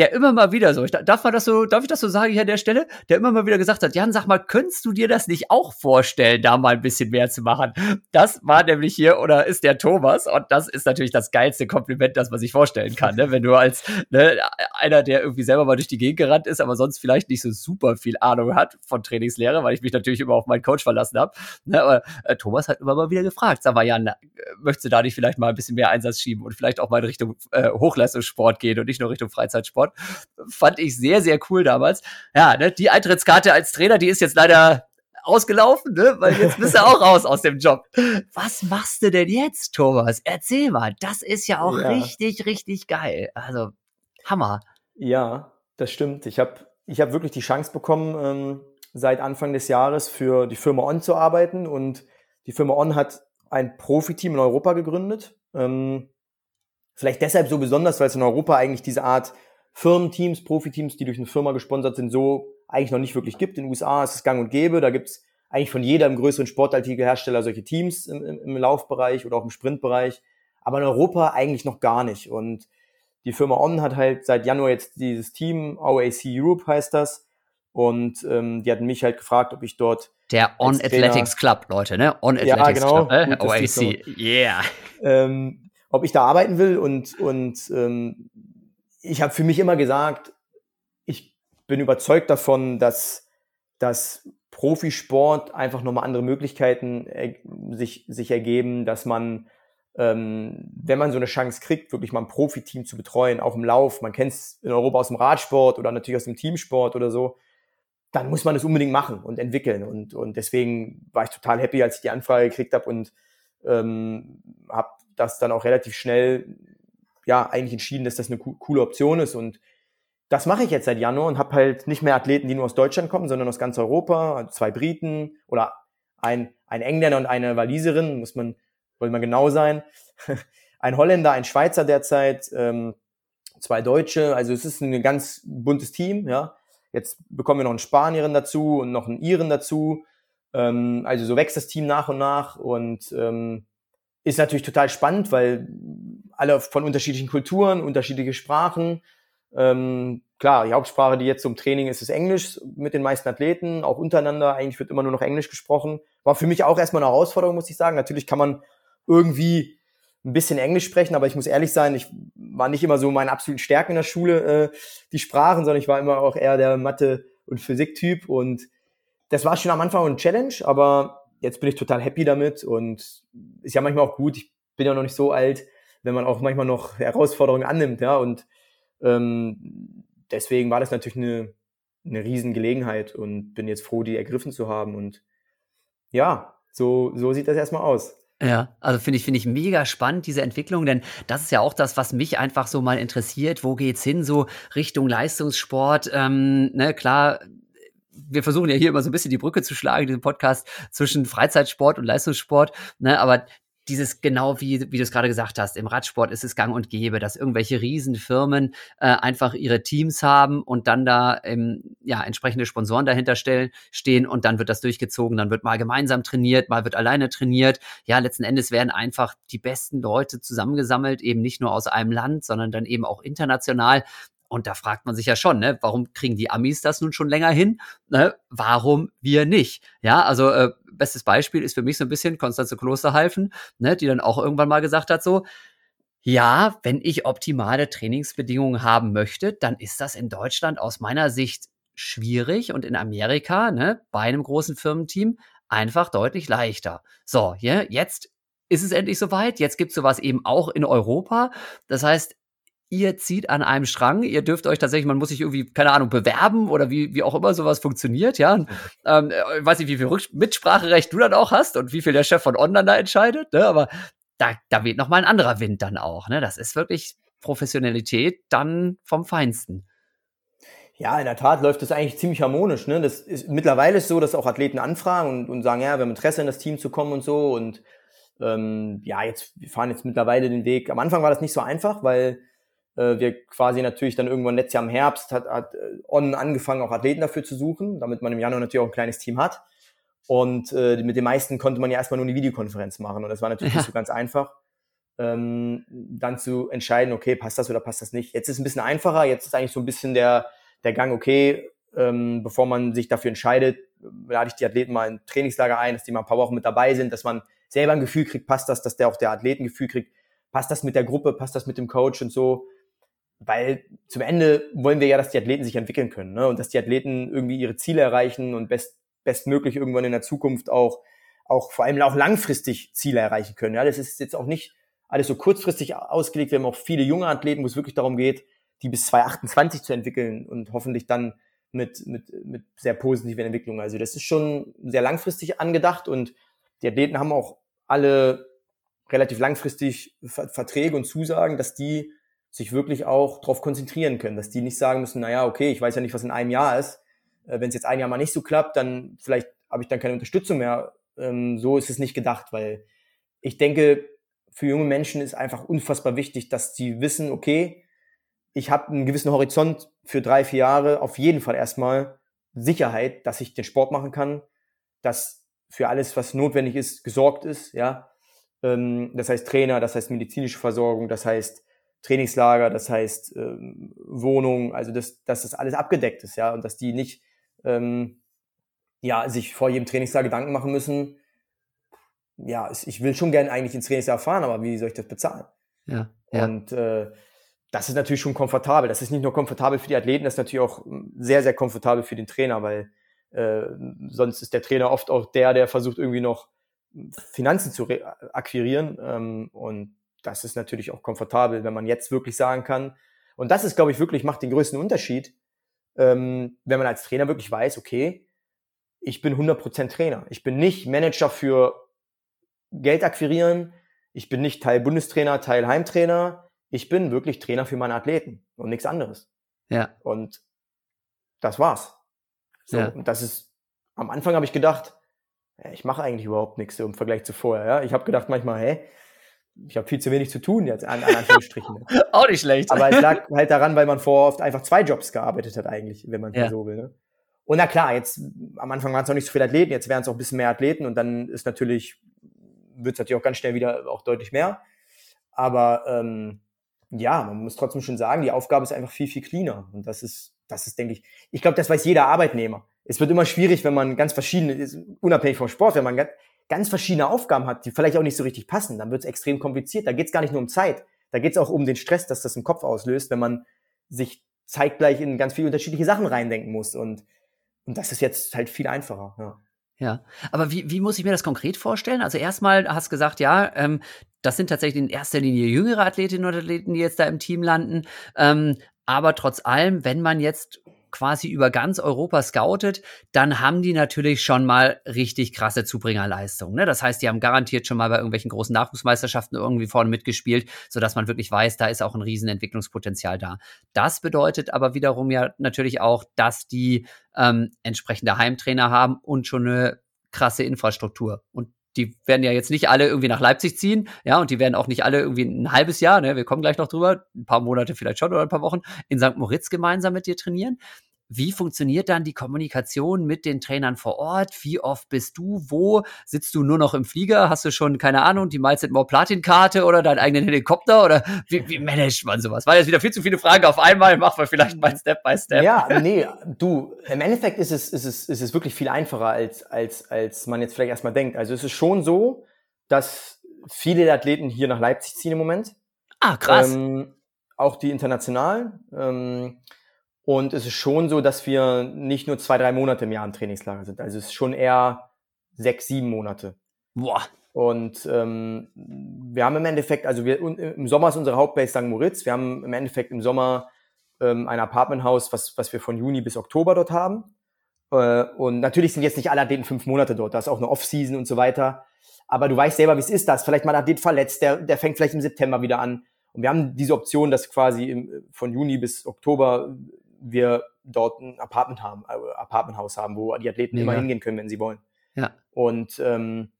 der immer mal wieder so, ich, darf man das so, darf ich das so sagen hier an der Stelle, der immer mal wieder gesagt hat, Jan, sag mal, könntest du dir das nicht auch vorstellen, da mal ein bisschen mehr zu machen? Das war nämlich hier oder ist der Thomas und das ist natürlich das geilste Kompliment, das man sich vorstellen kann, ne? wenn du als ne, einer, der irgendwie selber mal durch die Gegend gerannt ist, aber sonst vielleicht nicht so super viel Ahnung hat von Trainingslehre, weil ich mich natürlich immer auf meinen Coach verlassen habe. Ne? Aber äh, Thomas hat immer mal wieder gefragt, sag mal, Jan, äh, möchtest du da nicht vielleicht mal ein bisschen mehr Einsatz schieben und vielleicht auch mal in Richtung äh, Hochleistungssport gehen und nicht nur Richtung Freizeitsport? Sport. [laughs] Fand ich sehr, sehr cool damals. Ja, ne, die Eintrittskarte als Trainer, die ist jetzt leider ausgelaufen, ne? Weil jetzt bist du auch raus aus dem Job. Was machst du denn jetzt, Thomas? Erzähl mal. Das ist ja auch ja. richtig, richtig geil. Also, Hammer. Ja, das stimmt. Ich habe ich hab wirklich die Chance bekommen, ähm, seit Anfang des Jahres für die Firma On zu arbeiten. Und die Firma On hat ein Profiteam in Europa gegründet. Ähm, vielleicht deshalb so besonders, weil es in Europa eigentlich diese Art Firmenteams, Profiteams, die durch eine Firma gesponsert sind, so eigentlich noch nicht wirklich gibt. In den USA ist es gang und gäbe. Da gibt es eigentlich von jedem größeren Sportartikelhersteller solche Teams im, im, im Laufbereich oder auch im Sprintbereich. Aber in Europa eigentlich noch gar nicht. Und die Firma On hat halt seit Januar jetzt dieses Team, OAC Europe heißt das. Und ähm, die hatten mich halt gefragt, ob ich dort. Der On Athletics Club, Leute, ne? On Athletics ja, genau. Club, ne? OAC, yeah. Ähm, ob ich da arbeiten will und, und ähm, ich habe für mich immer gesagt, ich bin überzeugt davon, dass, dass Profisport einfach nochmal andere Möglichkeiten äh, sich, sich ergeben, dass man, ähm, wenn man so eine Chance kriegt, wirklich mal ein Profiteam zu betreuen, auch im Lauf, man kennt es in Europa aus dem Radsport oder natürlich aus dem Teamsport oder so, dann muss man das unbedingt machen und entwickeln. Und, und deswegen war ich total happy, als ich die Anfrage gekriegt habe und ähm, habe das dann auch relativ schnell ja eigentlich entschieden, dass das eine co coole Option ist. Und das mache ich jetzt seit Januar und habe halt nicht mehr Athleten, die nur aus Deutschland kommen, sondern aus ganz Europa, zwei Briten oder ein, ein Engländer und eine Waliserin, muss man, wollte man genau sein, [laughs] ein Holländer, ein Schweizer derzeit, ähm, zwei Deutsche, also es ist ein ganz buntes Team, ja. Jetzt bekommen wir noch einen Spanierin dazu und noch einen Iren dazu. Ähm, also so wächst das Team nach und nach und ähm, ist natürlich total spannend, weil alle von unterschiedlichen Kulturen, unterschiedliche Sprachen. Ähm, klar, die Hauptsprache, die jetzt zum Training ist, ist Englisch mit den meisten Athleten, auch untereinander. Eigentlich wird immer nur noch Englisch gesprochen. War für mich auch erstmal eine Herausforderung, muss ich sagen. Natürlich kann man irgendwie ein bisschen Englisch sprechen, aber ich muss ehrlich sein, ich war nicht immer so meine absoluten Stärken in der Schule, äh, die Sprachen, sondern ich war immer auch eher der Mathe- und Physik-Typ und das war schon am Anfang ein Challenge, aber jetzt bin ich total happy damit und ist ja manchmal auch gut. Ich bin ja noch nicht so alt, wenn man auch manchmal noch Herausforderungen annimmt, ja. Und ähm, deswegen war das natürlich eine, eine Riesengelegenheit und bin jetzt froh, die ergriffen zu haben. Und ja, so, so sieht das erstmal aus. Ja, also finde ich, finde ich mega spannend, diese Entwicklung, denn das ist ja auch das, was mich einfach so mal interessiert. Wo geht's hin, so Richtung Leistungssport? Ähm, ne, klar, wir versuchen ja hier immer so ein bisschen die Brücke zu schlagen, diesen Podcast zwischen Freizeitsport und Leistungssport. Ne? Aber dieses genau wie, wie du es gerade gesagt hast, im Radsport ist es gang und gäbe, dass irgendwelche Riesenfirmen äh, einfach ihre Teams haben und dann da ähm, ja, entsprechende Sponsoren dahinter stellen, stehen und dann wird das durchgezogen, dann wird mal gemeinsam trainiert, mal wird alleine trainiert. Ja, letzten Endes werden einfach die besten Leute zusammengesammelt, eben nicht nur aus einem Land, sondern dann eben auch international. Und da fragt man sich ja schon, ne, warum kriegen die Amis das nun schon länger hin? Ne, warum wir nicht? Ja, also äh, bestes Beispiel ist für mich so ein bisschen Konstanze Klosterhalfen, ne, die dann auch irgendwann mal gesagt hat, so, ja, wenn ich optimale Trainingsbedingungen haben möchte, dann ist das in Deutschland aus meiner Sicht schwierig und in Amerika, ne, bei einem großen Firmenteam einfach deutlich leichter. So, ja, jetzt ist es endlich soweit. Jetzt gibt es sowas eben auch in Europa. Das heißt, ihr zieht an einem Strang, ihr dürft euch tatsächlich, man muss sich irgendwie, keine Ahnung, bewerben oder wie, wie auch immer sowas funktioniert, ja. Ähm, ich weiß nicht, wie viel Mitspracherecht du dann auch hast und wie viel der Chef von Online da entscheidet, ne? aber da, da weht nochmal ein anderer Wind dann auch, ne? Das ist wirklich Professionalität dann vom Feinsten. Ja, in der Tat läuft das eigentlich ziemlich harmonisch. Ne? Das ist, mittlerweile ist so, dass auch Athleten anfragen und, und sagen, ja, wir haben Interesse in das Team zu kommen und so. Und ähm, ja, jetzt, wir fahren jetzt mittlerweile den Weg. Am Anfang war das nicht so einfach, weil äh, wir quasi natürlich dann irgendwann letztes Jahr im Herbst hat, hat äh, On angefangen, auch Athleten dafür zu suchen, damit man im Januar natürlich auch ein kleines Team hat. Und äh, mit den meisten konnte man ja erstmal nur eine Videokonferenz machen und das war natürlich ja. [laughs] nicht so ganz einfach. Ähm, dann zu entscheiden, okay, passt das oder passt das nicht. Jetzt ist es ein bisschen einfacher, jetzt ist eigentlich so ein bisschen der, der Gang, okay, ähm, bevor man sich dafür entscheidet, lade ich die Athleten mal in Trainingslager ein, dass die mal ein paar Wochen mit dabei sind, dass man selber ein Gefühl kriegt, passt das, dass der auch der Athleten Gefühl kriegt, passt das mit der Gruppe, passt das mit dem Coach und so weil zum Ende wollen wir ja, dass die Athleten sich entwickeln können ne? und dass die Athleten irgendwie ihre Ziele erreichen und best, bestmöglich irgendwann in der Zukunft auch, auch vor allem auch langfristig Ziele erreichen können. Ja, das ist jetzt auch nicht alles so kurzfristig ausgelegt. Wir haben auch viele junge Athleten, wo es wirklich darum geht, die bis 2028 zu entwickeln und hoffentlich dann mit, mit, mit sehr positiven Entwicklungen. Also das ist schon sehr langfristig angedacht und die Athleten haben auch alle relativ langfristig Verträge und Zusagen, dass die sich wirklich auch darauf konzentrieren können, dass die nicht sagen müssen, naja, okay, ich weiß ja nicht, was in einem Jahr ist. Äh, Wenn es jetzt ein Jahr mal nicht so klappt, dann vielleicht habe ich dann keine Unterstützung mehr. Ähm, so ist es nicht gedacht, weil ich denke, für junge Menschen ist einfach unfassbar wichtig, dass sie wissen, okay, ich habe einen gewissen Horizont für drei, vier Jahre auf jeden Fall erstmal Sicherheit, dass ich den Sport machen kann, dass für alles, was notwendig ist, gesorgt ist, ja. Ähm, das heißt Trainer, das heißt medizinische Versorgung, das heißt Trainingslager, das heißt ähm, Wohnung, also dass, dass das alles abgedeckt ist, ja, und dass die nicht ähm, ja, sich vor jedem Trainingstag Gedanken machen müssen, ja, ich will schon gerne eigentlich ins Trainingsjahr fahren, aber wie soll ich das bezahlen? Ja. ja. Und äh, das ist natürlich schon komfortabel. Das ist nicht nur komfortabel für die Athleten, das ist natürlich auch sehr, sehr komfortabel für den Trainer, weil äh, sonst ist der Trainer oft auch der, der versucht irgendwie noch Finanzen zu akquirieren. Ähm, und das ist natürlich auch komfortabel, wenn man jetzt wirklich sagen kann. Und das ist, glaube ich, wirklich macht den größten Unterschied, ähm, wenn man als Trainer wirklich weiß, okay, ich bin 100% Trainer. Ich bin nicht Manager für Geld akquirieren. Ich bin nicht Teil Bundestrainer, Teil Heimtrainer. Ich bin wirklich Trainer für meine Athleten und nichts anderes. Ja. Und das war's. So, Ja. und das ist, am Anfang habe ich gedacht, ja, ich mache eigentlich überhaupt nichts im Vergleich zu vorher. Ja? Ich habe gedacht manchmal, hey, ich habe viel zu wenig zu tun jetzt, an, an Anführungsstrichen. [laughs] Auch nicht schlecht. Aber es lag [laughs] halt daran, weil man vorher oft einfach zwei Jobs gearbeitet hat eigentlich, wenn man Ja. so will. Ne? Und na klar, jetzt am Anfang waren es noch nicht so viele Athleten, jetzt wären es auch ein bisschen mehr Athleten und dann ist natürlich, wird es natürlich auch ganz schnell wieder auch deutlich mehr. Aber ähm, ja, man muss trotzdem schon sagen, die Aufgabe ist einfach viel, viel cleaner. Und das ist, das ist, denke ich, ich glaube, das weiß jeder Arbeitnehmer. Es wird immer schwierig, wenn man ganz verschiedene, unabhängig vom Sport, wenn man ganz, verschiedene Aufgaben hat, die vielleicht auch nicht so richtig passen, dann wird es extrem kompliziert. Da geht es gar nicht nur um Zeit, da geht es auch um den Stress, dass das im Kopf auslöst, wenn man sich zeitgleich in ganz viele unterschiedliche Sachen reindenken muss. Und, und das ist jetzt halt viel einfacher. Ja. Ja, aber wie, wie muss ich mir das konkret vorstellen? Also erstmal hast du gesagt, ja, ähm, das sind tatsächlich in erster Linie jüngere Athletinnen und Athleten, die jetzt da im Team landen. Ähm, aber trotz allem, wenn man jetzt quasi über ganz Europa scoutet, dann haben die natürlich schon mal richtig krasse Zubringerleistungen. Ne? Das heißt, die haben garantiert schon mal bei irgendwelchen großen Nachwuchsmeisterschaften irgendwie vorne mitgespielt, sodass man wirklich weiß, da ist auch ein riesen Entwicklungspotenzial da. Das bedeutet aber wiederum ja natürlich auch, dass die ähm, entsprechende Heimtrainer haben und schon eine krasse Infrastruktur. Und die werden ja jetzt nicht alle irgendwie nach Leipzig ziehen, ja, und die werden auch nicht alle irgendwie ein halbes Jahr, ne, wir kommen gleich noch drüber, ein paar Monate vielleicht schon oder ein paar Wochen, in St. Moritz gemeinsam mit dir trainieren. Wie funktioniert dann die Kommunikation mit den Trainern vor Ort? Wie oft bist du? Wo? Sitzt du nur noch im Flieger? Hast du schon, keine Ahnung, die Mindset More Platin-Karte oder deinen eigenen Helikopter? Oder wie, wie managt man sowas? War jetzt wieder viel zu viele Fragen auf einmal. Machen wir vielleicht mal Step by Step. Ja, nee, du, im Endeffekt ist es, ist es, ist es wirklich viel einfacher, als, als, als man jetzt vielleicht erstmal denkt. Also es ist schon so, dass viele der Athleten hier nach Leipzig ziehen im Moment. Ah, krass. Ähm, auch die internationalen. Ähm, und es ist schon so, dass wir nicht nur zwei, drei Monate im Jahr im Trainingslager sind. Also es ist schon eher sechs, sieben Monate. Boah. Und ähm, wir haben im Endeffekt, also wir im Sommer ist unsere Hauptbase St. Moritz. Wir haben im Endeffekt im Sommer ähm, ein Apartmenthaus, was, was wir von Juni bis Oktober dort haben. Äh, und natürlich sind jetzt nicht alle Athleten fünf Monate dort. Da ist auch eine Off-Season und so weiter. Aber du weißt selber, wie es ist. Da ist vielleicht mal ein Athlet verletzt, der, der fängt vielleicht im September wieder an. Und wir haben diese Option, dass quasi im, von Juni bis Oktober wir dort ein Apartment haben, äh, Apartmenthaus haben, wo die Athleten Mega. immer hingehen können, wenn sie wollen. Ja. Und, ähm,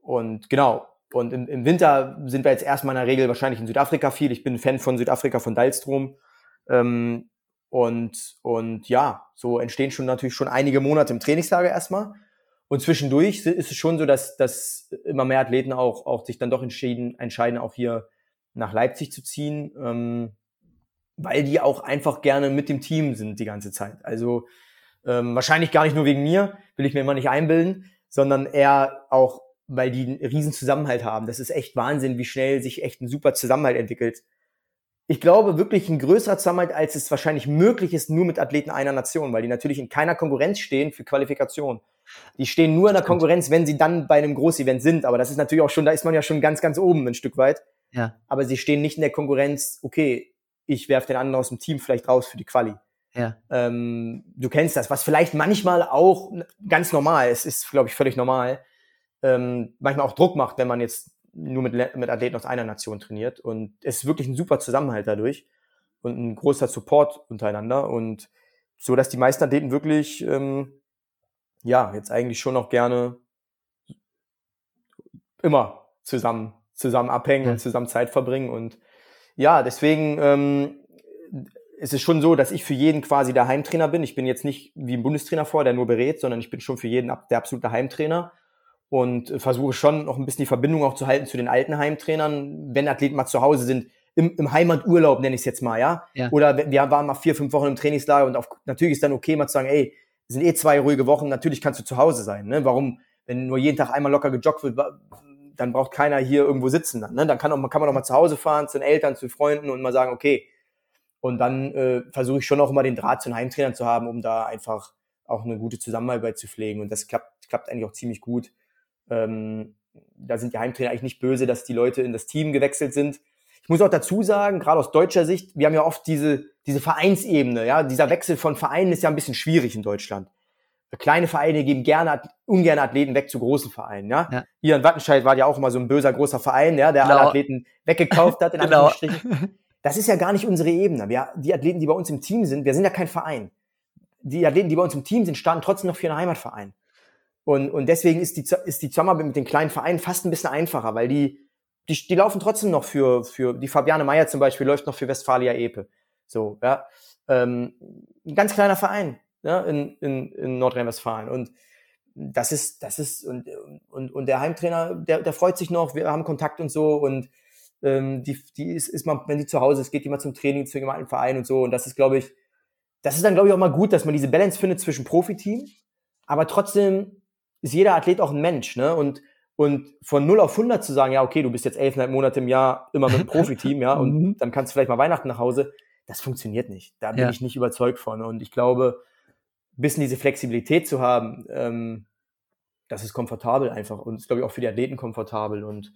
und genau. Und im, im Winter sind wir jetzt erstmal in der Regel wahrscheinlich in Südafrika viel. Ich bin ein Fan von Südafrika, von Dallstrom. Ähm, und, und ja, so entstehen schon natürlich schon einige Monate im Trainingslager erstmal. Und zwischendurch ist es schon so, dass, dass immer mehr Athleten auch, auch sich dann doch entschieden, entscheiden, auch hier nach Leipzig zu ziehen, ähm, weil die auch einfach gerne mit dem Team sind die ganze Zeit. Also ähm, wahrscheinlich gar nicht nur wegen mir, will ich mir immer nicht einbilden, sondern eher auch, weil die einen riesen Zusammenhalt haben. Das ist echt Wahnsinn, wie schnell sich echt ein super Zusammenhalt entwickelt. Ich glaube wirklich ein größerer Zusammenhalt, als es wahrscheinlich möglich ist, nur mit Athleten einer Nation, weil die natürlich in keiner Konkurrenz stehen für Qualifikation. Die stehen nur in der. Konkurrenz, wenn sie dann bei einem Großevent sind. Aber das ist natürlich auch schon, da ist man ja schon ganz, ganz oben ein Stück weit. Ja. Aber sie stehen nicht in der Konkurrenz, okay, ich werfe den anderen aus dem Team vielleicht raus für die Quali. Ja. Ähm, du kennst das, was vielleicht manchmal auch ganz normal ist, ist, glaube ich, völlig normal, ähm, manchmal auch Druck macht, wenn man jetzt nur mit, mit Athleten aus einer Nation trainiert. Und es ist wirklich ein super Zusammenhalt dadurch und ein großer Support untereinander. Und so, dass die meisten Athleten wirklich, ähm, ja, jetzt eigentlich schon noch gerne immer zusammen, zusammen abhängen Ja. und zusammen Zeit verbringen. Und ja, deswegen ähm, es ist schon so, dass ich für jeden quasi der Heimtrainer bin. Ich bin jetzt nicht wie ein Bundestrainer vor, der nur berät, sondern ich bin schon für jeden der absolute Heimtrainer und versuche schon noch ein bisschen die Verbindung auch zu halten zu den alten Heimtrainern, wenn Athleten mal zu Hause sind, im, im Heimaturlaub nenne ich es jetzt mal, ja? ja? Oder wir waren mal vier, fünf Wochen im Trainingslager und auf, natürlich ist dann okay, mal zu sagen, ey, es sind eh zwei ruhige Wochen, natürlich kannst du zu Hause sein. Ne? Warum, wenn nur jeden Tag einmal locker gejoggt wird, dann braucht keiner hier irgendwo sitzen. Dann, ne? dann kann, auch, kann man auch mal zu Hause fahren, zu den Eltern, zu Freunden und mal sagen, okay. Und dann äh, versuche ich schon auch immer den Draht zu den Heimtrainern zu haben, um da einfach auch eine gute Zusammenarbeit zu pflegen. Und das klappt, klappt eigentlich auch ziemlich gut. Ähm, da sind die Heimtrainer eigentlich nicht böse, dass die Leute in das Team gewechselt sind. Ich muss auch dazu sagen, gerade aus deutscher Sicht, wir haben ja oft diese, diese Vereinsebene, ja, dieser Wechsel von Vereinen ist ja ein bisschen schwierig in Deutschland. Kleine Vereine geben gerne, ungerne Athleten weg zu großen Vereinen, ja. ja. Hier in Wattenscheid war ja auch immer so ein böser großer Verein, ja, der genau. alle Athleten weggekauft hat, in [laughs] genau. Anführungsstrichen. Das ist ja gar nicht unsere Ebene. Wir, die Athleten, die bei uns im Team sind, wir sind ja kein Verein. Die Athleten, die bei uns im Team sind, standen trotzdem noch für ihren Heimatverein. Und, und deswegen ist die, ist die Zusammenarbeit mit den kleinen Vereinen fast ein bisschen einfacher, weil die, die, die laufen trotzdem noch für, für, die Fabiane Meyer zum Beispiel läuft noch für Westfalia Epe. So, ja. Ähm, ein ganz kleiner Verein, ja, in, in, in Nordrhein-Westfalen. Und das ist, das ist, und, und, und der Heimtrainer, der, der freut sich noch, wir haben Kontakt und so und ähm, die, die ist, ist mal, wenn die zu Hause ist, geht die mal zum Training, zu einem Verein und so. Und das ist, glaube ich, das ist dann, glaube ich, auch mal gut, dass man diese Balance findet zwischen Profiteam, aber trotzdem ist jeder Athlet auch ein Mensch, ne? Und, und von 0 auf 100 zu sagen, ja, okay, du bist jetzt elfeinhalb Monate im Jahr immer mit einem Profiteam, ja, [laughs] und mhm. dann kannst du vielleicht mal Weihnachten nach Hause, das funktioniert nicht. Da bin ja. ich nicht überzeugt von. Und ich glaube, bisschen diese Flexibilität zu haben, ähm, das ist komfortabel einfach und ist, glaube ich, auch für die Athleten komfortabel. Und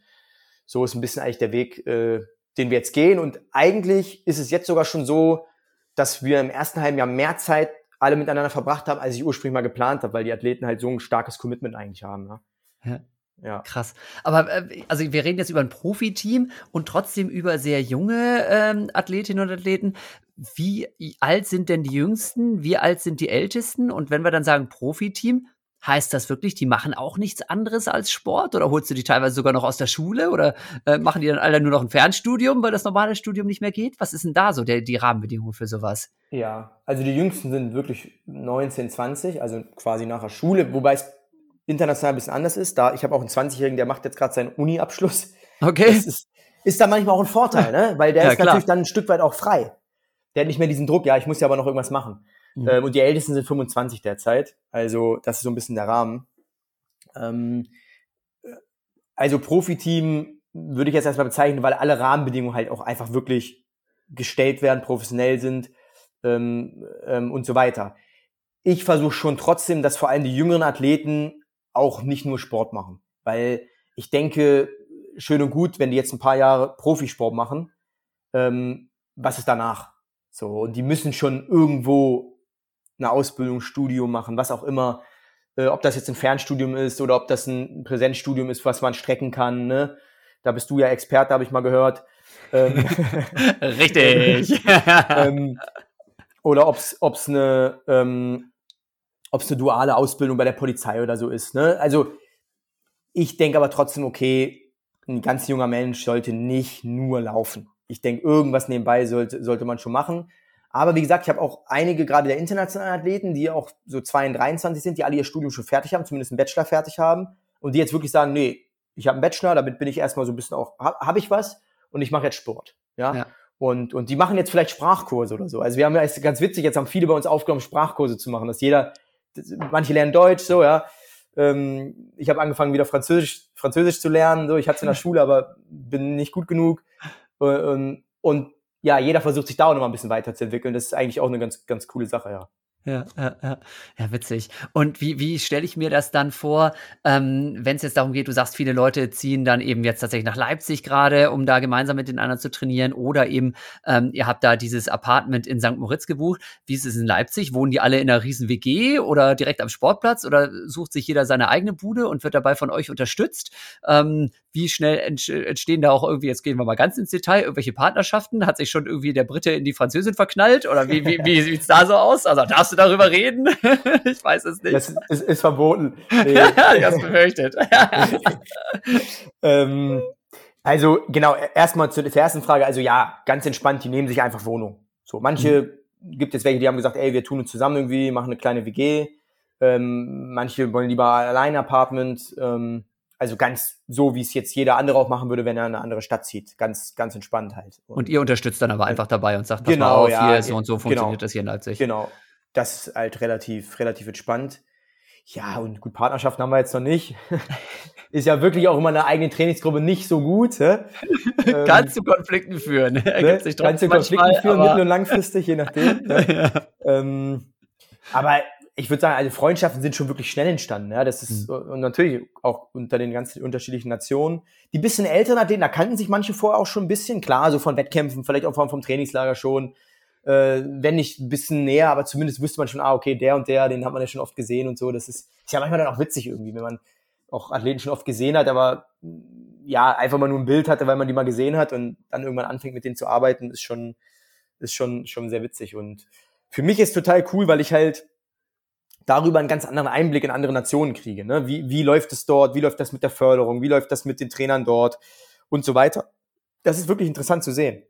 so ist ein bisschen eigentlich der Weg, äh, den wir jetzt gehen. Und eigentlich ist es jetzt sogar schon so, dass wir im ersten halben Jahr mehr Zeit alle miteinander verbracht haben, als ich ursprünglich mal geplant habe, weil die Athleten halt so ein starkes Commitment eigentlich haben. Ne? Ja. Ja. Krass. Aber äh, also wir reden jetzt über ein Profiteam und trotzdem über sehr junge ähm, Athletinnen und Athleten. Wie alt sind denn die Jüngsten? Wie alt sind die Ältesten? Und wenn wir dann sagen Profiteam, heißt das wirklich, die machen auch nichts anderes als Sport? Oder holst du die teilweise sogar noch aus der Schule? Oder äh, machen die dann alle nur noch ein Fernstudium, weil das normale Studium nicht mehr geht? Was ist denn da so der, die Rahmenbedingungen für sowas? Ja, also die Jüngsten sind wirklich 19, 20, also quasi nach der Schule, wobei es international ein bisschen anders ist. Da, ich habe auch einen 20-Jährigen, der macht jetzt gerade seinen Uni-Abschluss. Okay. Das ist, ist da manchmal auch ein Vorteil, ne? [laughs] Weil der ja, ist klar. natürlich dann ein Stück weit auch frei. Der hat nicht mehr diesen Druck, ja, ich muss ja aber noch irgendwas machen. Mhm. Ähm, und die Ältesten sind 25 derzeit. Also das ist so ein bisschen der Rahmen. Ähm, also Profiteam würde ich jetzt erstmal bezeichnen, weil alle Rahmenbedingungen halt auch einfach wirklich gestellt werden, professionell sind ähm, ähm, und so weiter. Ich versuche schon trotzdem, dass vor allem die jüngeren Athleten auch nicht nur Sport machen, weil ich denke, schön und gut, wenn die jetzt ein paar Jahre Profisport machen, ähm, was ist danach? So, und die müssen schon irgendwo eine Ausbildung, Studium machen, was auch immer, äh, ob das jetzt ein Fernstudium ist oder ob das ein Präsenzstudium ist, was man strecken kann. Ne? Da bist du ja Experte, habe ich mal gehört. Ähm, [laughs] Richtig. [laughs] ähm, oder ob es eine ähm, ob es eine duale Ausbildung bei der Polizei oder so ist. Ne? Also ich denke aber trotzdem, okay, ein ganz junger Mensch sollte nicht nur laufen. Ich denke, irgendwas nebenbei sollte, sollte man schon machen. Aber wie gesagt, ich habe auch einige gerade der internationalen Athleten, die auch so 22, 23 sind, die alle ihr Studium schon fertig haben, zumindest einen Bachelor fertig haben und die jetzt wirklich sagen, nee, ich habe einen Bachelor, damit bin ich erstmal so ein bisschen auch, habe hab ich was und ich mache jetzt Sport. Ja? ja. Und, und die machen jetzt vielleicht Sprachkurse oder so. Also wir haben ja, ist ganz witzig, jetzt haben viele bei uns aufgenommen, Sprachkurse zu machen, dass jeder manche lernen Deutsch, so, ja. Ähm, ich habe angefangen, wieder Französisch, Französisch zu lernen, so. Ich hatte es in der [laughs] Schule, aber bin nicht gut genug. Und, und ja, jeder versucht sich da auch noch mal ein bisschen weiterzuentwickeln. Das ist eigentlich auch eine ganz, ganz coole Sache, ja. Ja, ja, ja. ja, witzig. Und wie, wie stelle ich mir das dann vor, ähm, wenn es jetzt darum geht, du sagst, viele Leute ziehen dann eben jetzt tatsächlich nach Leipzig gerade, um da gemeinsam mit den anderen zu trainieren, oder eben ähm, ihr habt da dieses Apartment in St. Moritz gebucht. Wie ist es in Leipzig? Wohnen die alle in einer riesen WG oder direkt am Sportplatz oder sucht sich jeder seine eigene Bude und wird dabei von euch unterstützt? Ähm, wie schnell entstehen da auch irgendwie, jetzt gehen wir mal ganz ins Detail, irgendwelche Partnerschaften? Hat sich schon irgendwie der Brite in die Französin verknallt oder wie, wie, wie sieht's da so aus? Also darfst du darüber reden? [laughs] ich weiß es nicht. Das ist, ist verboten. [laughs] Nee. ich hab's befürchtet. [laughs] ähm, also genau, erstmal zur, zur ersten Frage. Also ja, ganz entspannt, die nehmen sich einfach Wohnung. So, manche mhm. gibt es welche, die haben gesagt, ey, wir tun uns zusammen irgendwie, machen eine kleine WG. Ähm, manche wollen lieber allein Apartment. Ähm, also ganz so, wie es jetzt jeder andere auch machen würde, wenn er in eine andere Stadt zieht. Ganz, ganz entspannt halt. Und, und ihr unterstützt dann aber einfach dabei und sagt, pass genau, mal auf, ja, hier so und so genau. funktioniert genau, das hier in Leipzig. Genau. Das ist halt relativ, relativ entspannt. Ja, und gut, Partnerschaften haben wir jetzt noch nicht. [laughs] ist ja wirklich auch immer eine eigene Trainingsgruppe nicht so gut. Hä? [laughs] Ähm, Kannst du Konflikten führen. [laughs] Ne? Kannst du Konflikten führen, mittel- und langfristig, je nachdem. Ne? ja. ähm, aber ich würde sagen, also Freundschaften sind schon wirklich schnell entstanden. Ja, das ist mhm. und natürlich auch unter den ganzen unterschiedlichen Nationen. Die bisschen älteren Athleten, da kannten sich manche vorher auch schon ein bisschen klar, so von Wettkämpfen, vielleicht auch vom, vom Trainingslager schon. Äh, wenn nicht ein bisschen näher, aber zumindest wüsste man schon, ah, okay, der und der, den hat man ja schon oft gesehen und so. Das ist, ist ja manchmal dann auch witzig irgendwie, wenn man auch Athleten schon oft gesehen hat, aber ja, einfach mal nur ein Bild hatte, weil man die mal gesehen hat und dann irgendwann anfängt mit denen zu arbeiten, ist schon, ist schon, schon sehr witzig. Und für mich ist total cool, weil ich halt darüber einen ganz anderen Einblick in andere Nationen kriege. Ne? Wie, wie läuft es dort? Wie läuft das mit der Förderung? Wie läuft das mit den Trainern dort? Und so weiter. Das ist wirklich interessant zu sehen.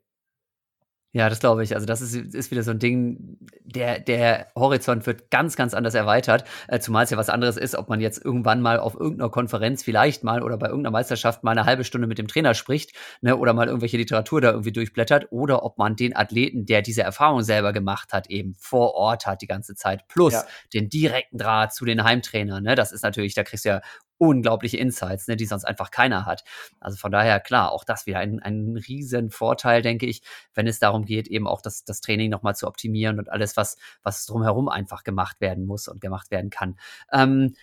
Ja, das glaube ich. Also das ist, ist wieder so ein Ding, der, der Horizont wird ganz, ganz anders erweitert, äh, zumal es ja was anderes ist, ob man jetzt irgendwann mal auf irgendeiner Konferenz vielleicht mal oder bei irgendeiner Meisterschaft mal eine halbe Stunde mit dem Trainer spricht ne, oder mal irgendwelche Literatur da irgendwie durchblättert oder ob man den Athleten, der diese Erfahrung selber gemacht hat, eben vor Ort hat die ganze Zeit, plus ja. den direkten Draht zu den Heimtrainern. Ne? Das ist natürlich, da kriegst du ja unglaubliche Insights, ne, die sonst einfach keiner hat. Also von daher, klar, auch das wieder ein, ein riesen Vorteil, denke ich, wenn es darum geht, eben auch das, das Training nochmal zu optimieren und alles, was, was drumherum einfach gemacht werden muss und gemacht werden kann. Ähm,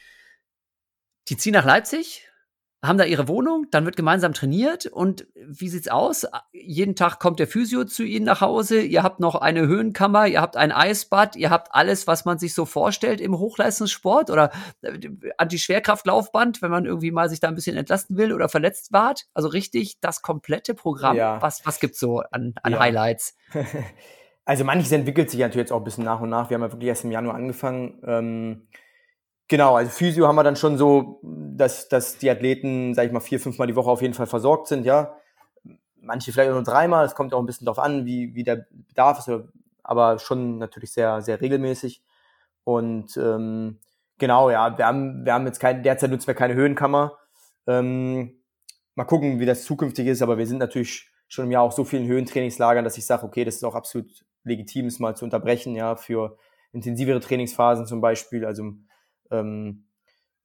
die ziehen nach Leipzig, haben da ihre Wohnung, dann wird gemeinsam trainiert und wie sieht's aus? Jeden Tag kommt der Physio zu Ihnen nach Hause, ihr habt noch eine Höhenkammer, ihr habt ein Eisbad, ihr habt alles, was man sich so vorstellt im Hochleistungssport oder äh, Anti-Schwerkraftlaufband, wenn man irgendwie mal sich da ein bisschen entlasten will oder verletzt wart. Also richtig das komplette Programm. Ja. Was, was gibt's so an, an ja. Highlights? [laughs] Also manches entwickelt sich natürlich jetzt auch ein bisschen nach und nach. Wir haben ja wirklich erst im Januar angefangen. Ähm Genau, also Physio haben wir dann schon so, dass, dass die Athleten, sag ich mal, vier, fünfmal die Woche auf jeden Fall versorgt sind, ja. Manche vielleicht nur dreimal, es kommt auch ein bisschen darauf an, wie, wie der Bedarf ist, aber schon natürlich sehr, sehr regelmäßig. Und ähm, genau, ja, wir haben, wir haben jetzt kein, derzeit nutzen wir keine Höhenkammer. Ähm, mal gucken, wie das zukünftig ist, aber wir sind natürlich schon im Jahr auch so vielen Höhentrainingslagern, dass ich sage, okay, das ist auch absolut legitim, es mal zu unterbrechen, ja, für intensivere Trainingsphasen zum Beispiel. Also ähm,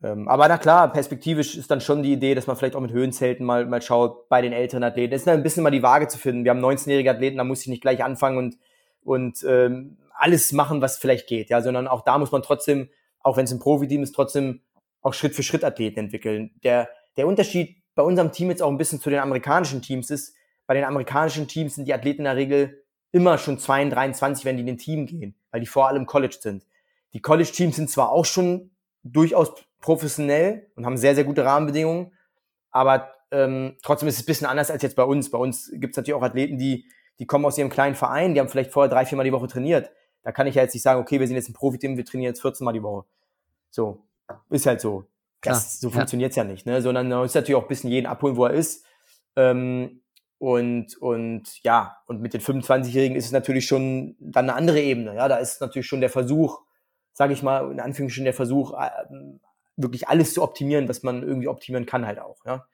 ähm, aber na klar, perspektivisch ist dann schon die Idee, dass man vielleicht auch mit Höhenzelten mal, mal schaut bei den älteren Athleten. Es ist ein bisschen mal die Waage zu finden. Wir haben 19-jährige Athleten, da muss ich nicht gleich anfangen und, und ähm, alles machen, was vielleicht geht, ja, sondern auch da muss man trotzdem, auch wenn es ein Profiteam ist, trotzdem auch Schritt für Schritt Athleten entwickeln. Der, der Unterschied bei unserem Team jetzt auch ein bisschen zu den amerikanischen Teams ist, bei den amerikanischen Teams sind die Athleten in der Regel immer schon 22, 23, wenn die in den Team gehen, weil die vor allem College sind. Die College-Teams sind zwar auch schon durchaus professionell und haben sehr, sehr gute Rahmenbedingungen. Aber ähm, trotzdem ist es ein bisschen anders als jetzt bei uns. Bei uns gibt es natürlich auch Athleten, die, die kommen aus ihrem kleinen Verein, die haben vielleicht vorher drei, viermal die Woche trainiert. Da kann ich ja jetzt nicht sagen, okay, wir sind jetzt ein Profiteam, wir trainieren jetzt 14 Mal die Woche. So, ist halt so. Das, so ja. funktioniert's ja nicht, ne? Sondern man muss natürlich auch ein bisschen jeden abholen, wo er ist. Ähm, und, und ja, und mit den 25-Jährigen ist es natürlich schon dann eine andere Ebene. Ja, da ist natürlich schon der Versuch, sage ich mal, in Anführungsstrichen der Versuch, äh, wirklich alles zu optimieren, was man irgendwie optimieren kann halt auch. Ja?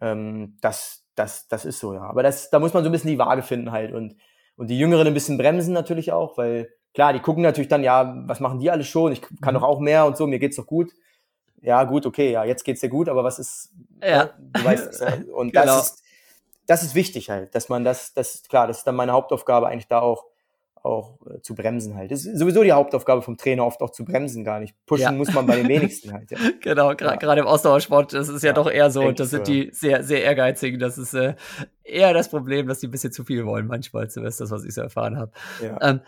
Ähm, das, das, das ist so, ja. Aber das, da muss man so ein bisschen die Waage finden halt und, und die Jüngeren ein bisschen bremsen natürlich auch, weil klar, die gucken natürlich dann, ja, was machen die alles schon? Ich kann mhm. doch auch mehr und so, mir geht's doch gut. Ja, gut, okay, ja, jetzt geht's dir gut, aber was ist, ja, ja du weißt es. Ja. [laughs] Und genau. das ist, das ist wichtig halt, dass man das, das, klar, das ist dann meine Hauptaufgabe eigentlich da auch, auch äh, zu bremsen halt. Das ist sowieso die Hauptaufgabe vom Trainer, oft auch zu bremsen gar nicht. Pushen ja. muss man bei den wenigsten halt. Ja. [laughs] genau, gerade ja. im Ausdauersport, das ist ja, doch eher so, das sind so, die sehr, sehr ehrgeizigen. Das ist äh, eher das Problem, dass die ein bisschen zu viel wollen manchmal, zumindest das, was ich so erfahren habe. Ähm,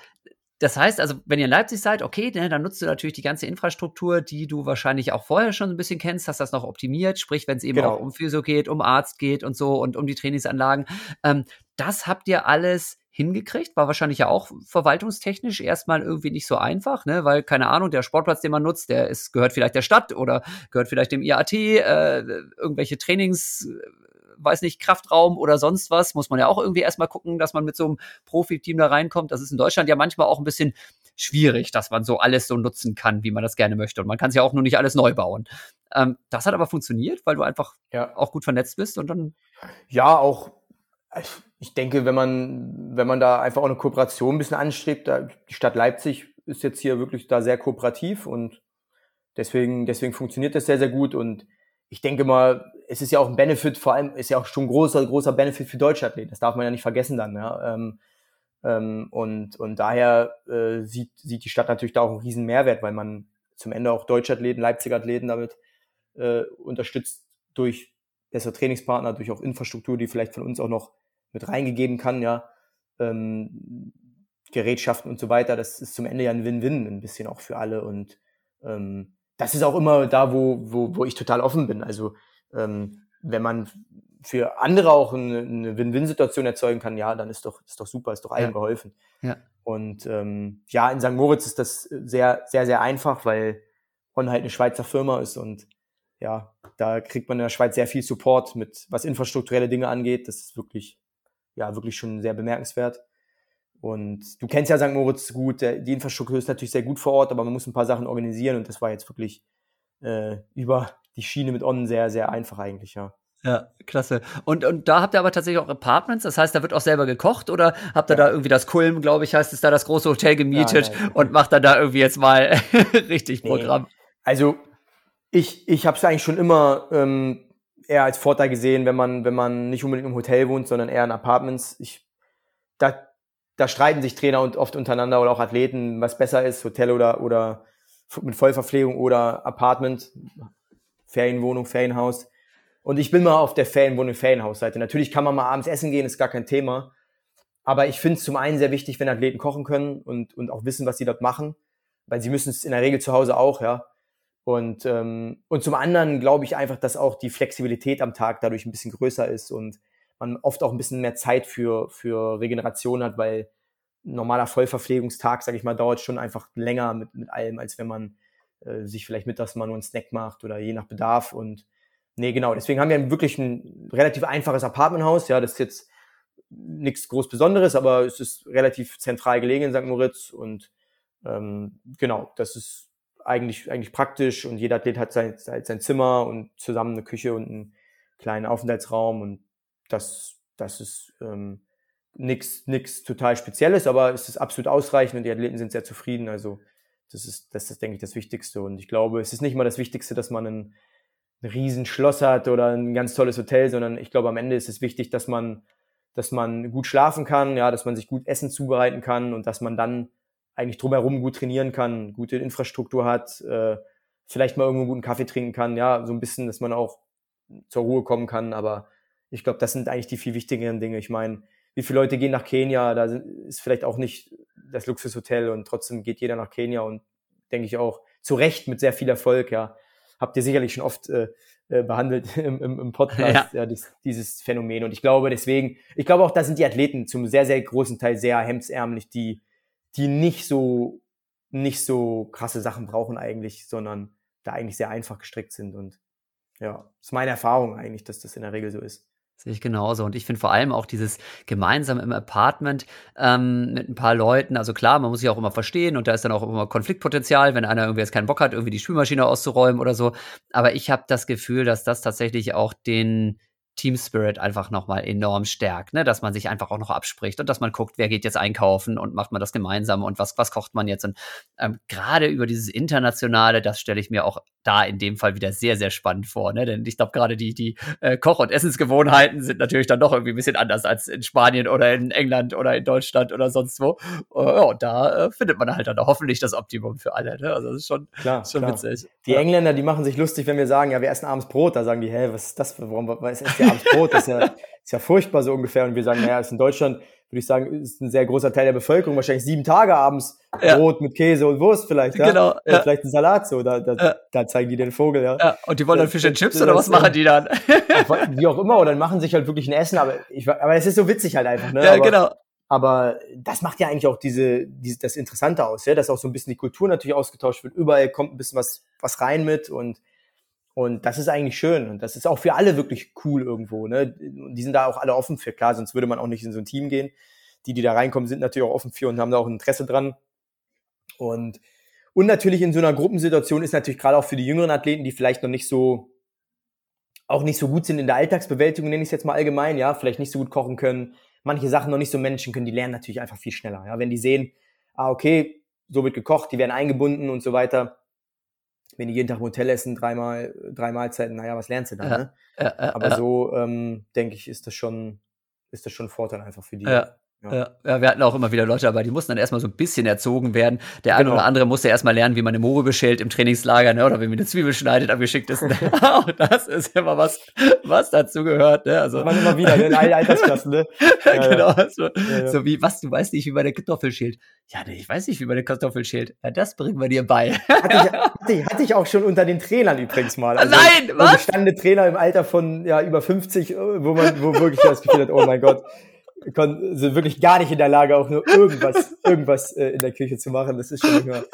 das heißt also, wenn ihr in Leipzig seid, okay, ne, dann nutzt du natürlich die ganze Infrastruktur, die du wahrscheinlich auch vorher schon ein bisschen kennst, hast das noch optimiert, sprich, wenn es eben genau. auch um Physio geht, um Arzt geht und so und um die Trainingsanlagen. Ähm, das habt ihr alles hingekriegt. War wahrscheinlich ja auch verwaltungstechnisch erstmal irgendwie nicht so einfach, ne? weil, keine Ahnung, der Sportplatz, den man nutzt, der ist, gehört vielleicht der Stadt oder gehört vielleicht dem IAT, äh, irgendwelche Trainings weiß nicht, Kraftraum oder sonst was, muss man ja auch irgendwie erstmal gucken, dass man mit so einem Profiteam da reinkommt. Das ist in Deutschland ja manchmal auch ein bisschen schwierig, dass man so alles so nutzen kann, wie man das gerne möchte. Und man kann es ja auch nur nicht alles neu bauen. Ähm, das hat aber funktioniert, weil du einfach ja. auch gut vernetzt bist und dann. Ja, auch ich denke, wenn man, wenn man da einfach auch eine Kooperation ein bisschen anstrebt, da, die Stadt Leipzig ist jetzt hier wirklich da sehr kooperativ und deswegen, deswegen funktioniert das sehr, sehr gut und ich denke mal, es ist ja auch ein Benefit, vor allem ist ja auch schon ein großer, großer Benefit für deutsche Athleten. Das darf man ja nicht vergessen dann, ja. Ähm, ähm, und, und daher äh, sieht, sieht die Stadt natürlich da auch einen riesen Mehrwert, weil man zum Ende auch deutsche Athleten, Leipziger Athleten damit äh, unterstützt durch bessere Trainingspartner, durch auch Infrastruktur, die vielleicht von uns auch noch mit reingegeben kann, ja, ähm, Gerätschaften und so weiter, das ist zum Ende ja ein Win-Win ein bisschen auch für alle und ähm, das ist auch immer da, wo, wo, wo ich total offen bin. Also ähm, wenn man für andere auch eine, eine Win-Win-Situation erzeugen kann, ja, dann ist doch, ist doch super, ist doch allen ja. geholfen. Ja. Und ähm, ja, in St. Moritz ist das sehr, sehr, sehr einfach, weil On halt eine Schweizer Firma ist und ja, da kriegt man in der Schweiz sehr viel Support mit, was infrastrukturelle Dinge angeht. Das ist wirklich ja wirklich schon sehr bemerkenswert. Und du kennst ja St. Moritz gut, die Infrastruktur ist natürlich sehr gut vor Ort, aber man muss ein paar Sachen organisieren und das war jetzt wirklich äh, über die Schiene mit On sehr, sehr einfach eigentlich, ja. Ja, klasse. Und, und da habt ihr aber tatsächlich auch Apartments, das heißt, da wird auch selber gekocht oder habt ihr ja. da irgendwie das Kulm, glaube ich, heißt es da das große Hotel gemietet ja, nein, und macht dann da irgendwie jetzt mal [laughs] richtig Programm? Nee. Also ich, ich habe es eigentlich schon immer ähm, eher als Vorteil gesehen, wenn man, wenn man nicht unbedingt im Hotel wohnt, sondern eher in Apartments. Ich, da, da streiten sich Trainer und oft untereinander oder auch Athleten, was besser ist, Hotel oder, oder mit Vollverpflegung oder Apartment, Ferienwohnung, Ferienhaus. Und ich bin mal auf der Ferienwohnung, Ferienhausseite. Natürlich kann man mal abends essen gehen, ist gar kein Thema. Aber ich finde es zum einen sehr wichtig, wenn Athleten kochen können und, und auch wissen, was sie dort machen. Weil sie müssen es in der Regel zu Hause auch, ja. Und, ähm, und zum anderen glaube ich einfach, dass auch die Flexibilität am Tag dadurch ein bisschen größer ist und man oft auch ein bisschen mehr Zeit für, für Regeneration hat, weil normaler Vollverpflegungstag, sage ich mal, dauert schon einfach länger mit, mit allem, als wenn man äh, sich vielleicht mittags mal nur einen Snack macht oder je nach Bedarf. Und nee, genau, deswegen haben wir wirklich ein relativ einfaches Apartmenthaus. Ja, das ist jetzt nichts groß Besonderes, aber es ist relativ zentral gelegen in St. Moritz und ähm, genau, das ist eigentlich, eigentlich praktisch und jeder Athlet hat sein, sein Zimmer und zusammen eine Küche und einen kleinen Aufenthaltsraum und das, das ist ähm, nichts nix total Spezielles, aber es ist absolut ausreichend und die Athleten sind sehr zufrieden. Also das ist, das ist, denke ich, das Wichtigste. Und ich glaube, es ist nicht mal das Wichtigste, dass man ein, ein riesen Schloss hat oder ein ganz tolles Hotel, sondern ich glaube, am Ende ist es wichtig, dass man, dass man gut schlafen kann, ja, dass man sich gut Essen zubereiten kann und dass man dann eigentlich drumherum gut trainieren kann, gute Infrastruktur hat, äh, vielleicht mal irgendwo einen guten Kaffee trinken kann, ja, so ein bisschen, dass man auch zur Ruhe kommen kann. Aber ich glaube, das sind eigentlich die viel wichtigeren Dinge. Ich meine, wie viele Leute gehen nach Kenia? Da ist vielleicht auch nicht das Luxushotel und trotzdem geht jeder nach Kenia und denke ich auch zu Recht mit sehr viel Erfolg, ja. Habt ihr sicherlich schon oft äh, äh behandelt [laughs] im, im, im Podcast, ja, ja dies, dieses Phänomen. Und ich glaube deswegen, ich glaube auch, da sind die Athleten zum sehr, sehr großen Teil sehr hemdsärmlich, die die nicht so, nicht so krasse Sachen brauchen eigentlich, sondern da eigentlich sehr einfach gestrickt sind. Und ja, ist meine Erfahrung eigentlich, dass das in der Regel so ist. Sehe ich genauso. Und ich finde vor allem auch dieses gemeinsam im Apartment ähm, mit ein paar Leuten. Also klar, man muss sich auch immer verstehen und da ist dann auch immer Konfliktpotenzial, wenn einer irgendwie jetzt keinen Bock hat, irgendwie die Spülmaschine auszuräumen oder so. Aber ich habe das Gefühl, dass das tatsächlich auch den Team Spirit einfach nochmal enorm stärkt, ne? dass man sich einfach auch noch abspricht und dass man guckt, wer geht jetzt einkaufen und macht man das gemeinsam und was, was kocht man jetzt. Und ähm, gerade über dieses Internationale, das stelle ich mir auch da in dem Fall wieder sehr, sehr spannend vor. Ne? Denn ich glaube, gerade die, die äh, Koch- und Essensgewohnheiten sind natürlich dann doch irgendwie ein bisschen anders als in Spanien oder in England oder in Deutschland oder sonst wo. Uh, ja, und da äh, findet man halt dann hoffentlich das Optimum für alle. Ne? Also das ist schon, klar, schon klar. witzig. Die. Engländer, die machen sich lustig, wenn wir sagen, ja, wir essen abends Brot. Da sagen die, hä, was ist das? Warum was ist ja abends Brot? Das ist ja, ist ja furchtbar so ungefähr. Und wir sagen, naja, ist in Deutschland würde ich sagen, ist ein sehr großer Teil der Bevölkerung, wahrscheinlich sieben Tage abends ja. Brot mit Käse und Wurst vielleicht, ja? Genau. Ja. Oder vielleicht ein Salat so, da, da, ja. da zeigen die den Vogel, ja. ja. Und die wollen dann Fish and Chips oder was machen die dann? Wie auch immer, oder dann machen sich halt wirklich ein Essen, aber ich, aber es ist so witzig halt einfach, ne? Ja, aber, genau. Aber das macht ja eigentlich auch diese, diese, das Interessante aus, ja, dass auch so ein bisschen die Kultur natürlich ausgetauscht wird. Überall kommt ein bisschen was, was rein mit und Und das ist eigentlich schön. Und das ist auch für alle wirklich cool irgendwo. Ne? Die sind da auch alle offen für. Klar, sonst würde man auch nicht in so ein Team gehen. Die, die da reinkommen, sind natürlich auch offen für und haben da auch Interesse dran. Und, und natürlich in so einer Gruppensituation ist natürlich gerade auch für die jüngeren Athleten, die vielleicht noch nicht so, auch nicht so gut sind in der Alltagsbewältigung, nenne ich es jetzt mal allgemein, ja, vielleicht nicht so gut kochen können, manche Sachen noch nicht so Menschen können, die lernen natürlich einfach viel schneller. Ja, wenn die sehen, ah, okay, so wird gekocht, die werden eingebunden und so weiter, wenn die jeden Tag im Hotel essen, dreimal, drei Mahlzeiten, naja, was lernst du dann? Ja, ne? ja, ja, Aber so, ähm, denke ich, ist das schon, ist das schon ein Vorteil einfach für die. Ja. Ja. ja. wir hatten auch immer wieder Leute dabei, die mussten dann erstmal so ein bisschen erzogen werden. Der eine genau. oder andere musste erstmal lernen, wie man eine Moore beschält im Trainingslager, ne? oder wie man eine Zwiebel schneidet am geschicktesten. [laughs] [laughs] auch das ist immer was, was dazu gehört. Ne? Also, man immer wieder, ne? in allen Altersklassen. Ne? [laughs] Ja, genau. So, ja, so, wie, was, du weißt nicht, wie man eine Kartoffel schält. Ja, nee, ich weiß nicht, wie man eine Kartoffel schält. Ja, das bringen wir dir bei. hatte, ich, hatte, ich, auch schon unter den Trainern übrigens mal. Also, Nein, was? Gestandene Trainer im Alter von ja, über 50, wo man wo wirklich das Gefühl hat, oh mein Gott sind wirklich gar nicht in der Lage, auch nur irgendwas, [laughs] irgendwas äh, in der Küche zu machen. Das ist schon manchmal,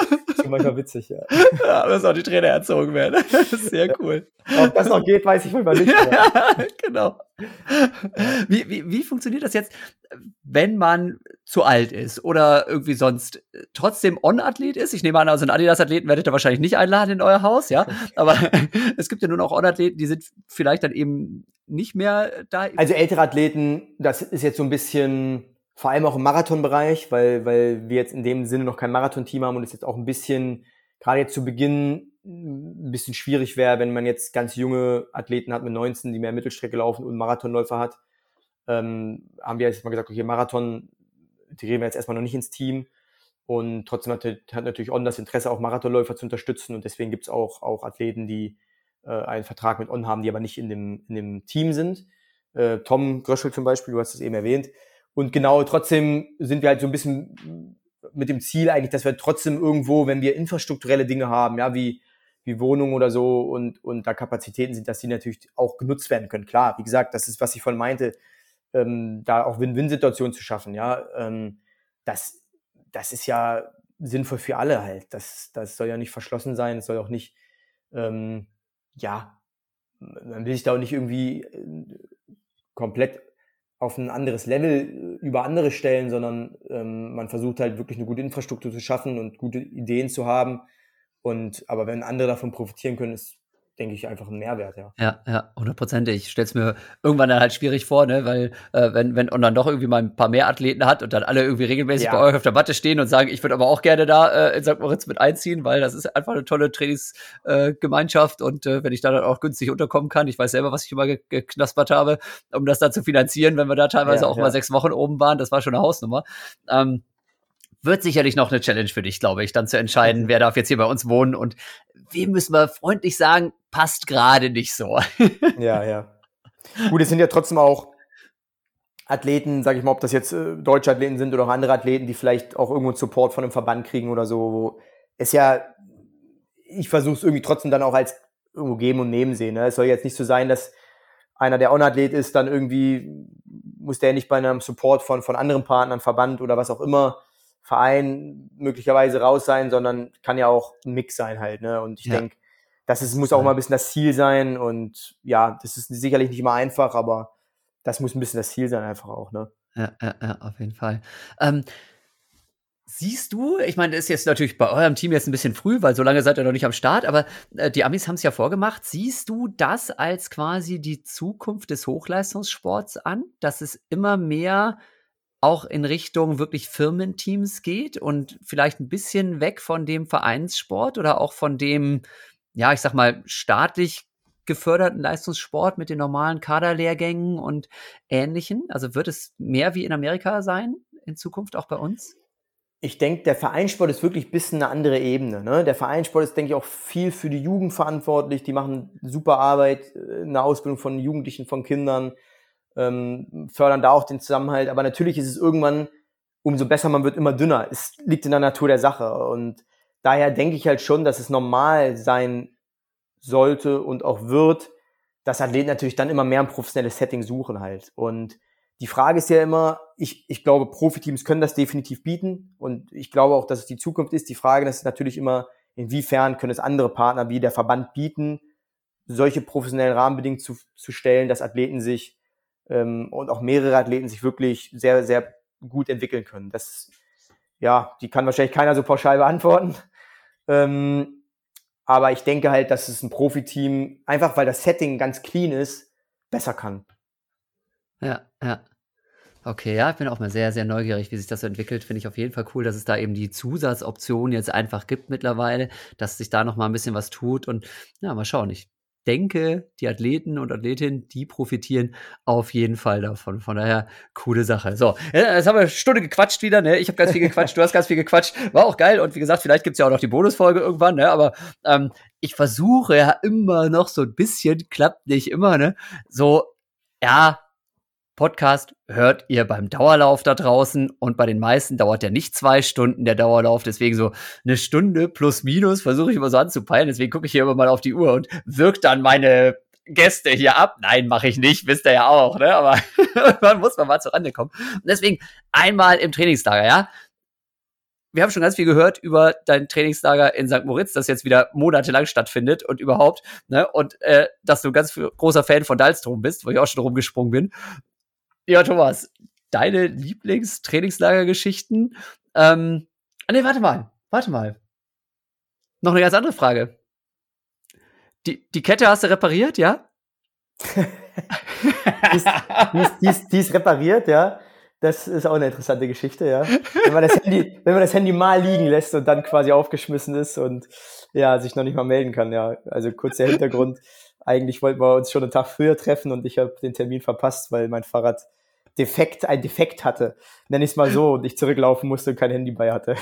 schon manchmal witzig, ja. [laughs] Ja, müssen auch die Trainer erzogen werden. [laughs] Das ist sehr cool. Ob das noch geht, weiß ich manchmal nicht. Ja, genau. Wie, wie, wie funktioniert das jetzt, wenn man zu alt ist oder irgendwie sonst trotzdem On-Athlet ist? Ich nehme an, also einen Adidas-Athleten werdet ihr wahrscheinlich nicht einladen in euer Haus, ja? [laughs] Aber [laughs] es gibt ja nun auch On-Athleten, die sind vielleicht dann eben nicht mehr da. Also ältere Athleten, das ist jetzt so ein bisschen, vor allem auch im Marathonbereich, weil, weil wir jetzt in dem Sinne noch kein Marathon-Team haben und es jetzt auch ein bisschen, gerade jetzt zu Beginn, ein bisschen schwierig wäre, wenn man jetzt ganz junge Athleten hat mit 19, die mehr Mittelstrecke laufen und Marathonläufer hat. Ähm, haben wir jetzt mal gesagt, okay, Marathon integrieren wir jetzt erstmal noch nicht ins Team. Und trotzdem hat, hat natürlich On das Interesse, auch Marathonläufer zu unterstützen. Und deswegen gibt's auch, auch Athleten, die äh, einen Vertrag mit On haben, die aber nicht in dem, in dem Team sind. Äh, Tom Gröschel zum Beispiel, du hast es eben erwähnt. Und genau trotzdem sind wir halt so ein bisschen mit dem Ziel eigentlich, dass wir trotzdem irgendwo, wenn wir infrastrukturelle Dinge haben, ja, wie, wie Wohnungen oder so und, und da Kapazitäten sind, dass die natürlich auch genutzt werden können. Klar, wie gesagt, das ist, was ich von meinte, ähm, da auch Win-Win-Situationen zu schaffen, ja. Ähm, das, das ist ja sinnvoll für alle halt. Das, das soll ja nicht verschlossen sein, es soll auch nicht, ähm, ja, man will sich da auch nicht irgendwie äh, komplett auf ein anderes Level über andere stellen, sondern ähm, man versucht halt wirklich eine gute Infrastruktur zu schaffen und gute Ideen zu haben. Und aber wenn andere davon profitieren können, ist denke ich, einfach ein Mehrwert, ja. Ja, ja, hundertprozentig. Ich stelle es mir irgendwann dann halt schwierig vor, ne, weil äh, wenn, wenn und dann doch irgendwie mal ein paar mehr Athleten hat und dann alle irgendwie regelmäßig ja. bei euch auf der Matte stehen und sagen, ich würde aber auch gerne da äh, in St. Moritz mit einziehen, weil das ist einfach eine tolle Trainingsgemeinschaft äh, und äh, wenn ich da dann auch günstig unterkommen kann, ich weiß selber, was ich immer ge geknaspert habe, um das dann zu finanzieren, wenn wir da teilweise ja, auch ja. mal sechs Wochen oben waren, das war schon eine Hausnummer. Ähm, wird sicherlich noch eine Challenge für dich, glaube ich, dann zu entscheiden, wer darf jetzt hier bei uns wohnen und wem müssen wir freundlich sagen, passt gerade nicht so. [laughs] ja, ja. Gut, es sind ja trotzdem auch Athleten, sage ich mal, ob das jetzt äh, deutsche Athleten sind oder auch andere Athleten, die vielleicht auch irgendwo einen Support von einem Verband kriegen oder so. Wo es ja, ich versuche es irgendwie trotzdem dann auch als irgendwo geben und nehmen sehen. Ne? Es soll jetzt nicht so sein, dass einer, der On-Athlet ist, dann irgendwie muss der nicht bei einem Support von, von anderen Partnern, Verband oder was auch immer Verein möglicherweise raus sein, sondern kann ja auch ein Mix sein halt. Ne? Und ich ja. denke, das ist, muss auch mal ein bisschen das Ziel sein. Und ja, das ist sicherlich nicht immer einfach, aber das muss ein bisschen das Ziel sein einfach auch. Ne? Ja, ja, ja auf jeden Fall. Ähm, Siehst du, ich meine, das ist jetzt natürlich bei eurem Team jetzt ein bisschen früh, weil so lange seid ihr noch nicht am Start, aber äh, die Amis haben es ja vorgemacht. Siehst du das als quasi die Zukunft des Hochleistungssports an, dass es immer mehr auch in Richtung wirklich Firmenteams geht und vielleicht ein bisschen weg von dem Vereinssport oder auch von dem, ja, ich sag mal, staatlich geförderten Leistungssport mit den normalen Kaderlehrgängen und ähnlichen? Also wird es mehr wie in Amerika sein in Zukunft auch bei uns? Ich denke, der Vereinssport ist wirklich ein bisschen eine andere Ebene. Ne? Der Vereinssport ist, denke ich, auch viel für die Jugend verantwortlich. Die machen super Arbeit äh, in der Ausbildung von Jugendlichen, von Kindern ähm, fördern da auch den Zusammenhalt. Aber natürlich ist es irgendwann, umso besser man wird, immer dünner. Es liegt in der Natur der Sache. Und daher denke ich halt schon, dass es normal sein sollte und auch wird, dass Athleten natürlich dann immer mehr ein professionelles Setting suchen halt. Und die Frage ist ja immer, ich, ich glaube, Profiteams können das definitiv bieten und ich glaube auch, dass es die Zukunft ist. Die Frage ist natürlich immer, inwiefern können es andere Partner wie der Verband bieten, solche professionellen Rahmenbedingungen zu, zu stellen, dass Athleten sich ähm, und auch mehrere Athleten sich wirklich sehr, sehr gut entwickeln können. Das, ja, die kann wahrscheinlich keiner so pauschal beantworten. Ähm, aber ich denke halt, dass es ein Profiteam, einfach weil das Setting ganz clean ist, besser kann. Ja, ja. Okay, ja, ich bin auch mal sehr, sehr neugierig, wie sich das so entwickelt. Finde ich auf jeden Fall cool, dass es da eben die Zusatzoption jetzt einfach gibt mittlerweile, dass sich da noch mal ein bisschen was tut und ja, mal schauen. Ich denke, die Athleten und Athletinnen, die profitieren auf jeden Fall davon. Von daher, coole Sache. So, jetzt haben wir eine Stunde gequatscht wieder, ne? Ich habe ganz viel gequatscht, du hast ganz viel gequatscht. War auch geil. Und wie gesagt, vielleicht gibt's ja auch noch die Bonusfolge irgendwann, ne? Aber ähm, ich versuche ja immer noch so ein bisschen, klappt nicht immer, ne? So, ja, Podcast hört ihr beim Dauerlauf da draußen und bei den meisten dauert der nicht zwei Stunden der Dauerlauf, deswegen so eine Stunde plus minus versuche ich immer so anzupeilen, deswegen gucke ich hier immer mal auf die Uhr und wirkt dann meine Gäste hier ab. Nein, mache ich nicht, wisst ihr ja auch, ne? Aber [laughs] man muss man mal zur Rande kommen. Und deswegen einmal im Trainingslager, ja? wir haben schon ganz viel gehört über dein Trainingslager in St. Moritz, das jetzt wieder monatelang stattfindet und überhaupt, ne? Und äh, dass du ganz großer Fan von Dalstrom bist, wo ich auch schon rumgesprungen bin. Ja, Thomas, deine Lieblingstrainingslagergeschichten? Ähm, ah, nee, warte mal, warte mal. Noch eine ganz andere Frage. Die, die Kette hast du repariert, ja? die, ist, die, ist, die, ist, die ist repariert, ja. Das ist auch eine interessante Geschichte, ja. Wenn man, das Handy, wenn man das Handy mal liegen lässt und dann quasi aufgeschmissen ist und ja, sich noch nicht mal melden kann, ja. Also kurz der Hintergrund. Eigentlich wollten wir uns schon einen Tag früher treffen und ich habe den Termin verpasst, weil mein Fahrrad Defekt, ein Defekt hatte, nenne ich es mal so, und ich zurücklaufen musste und kein Handy bei hatte.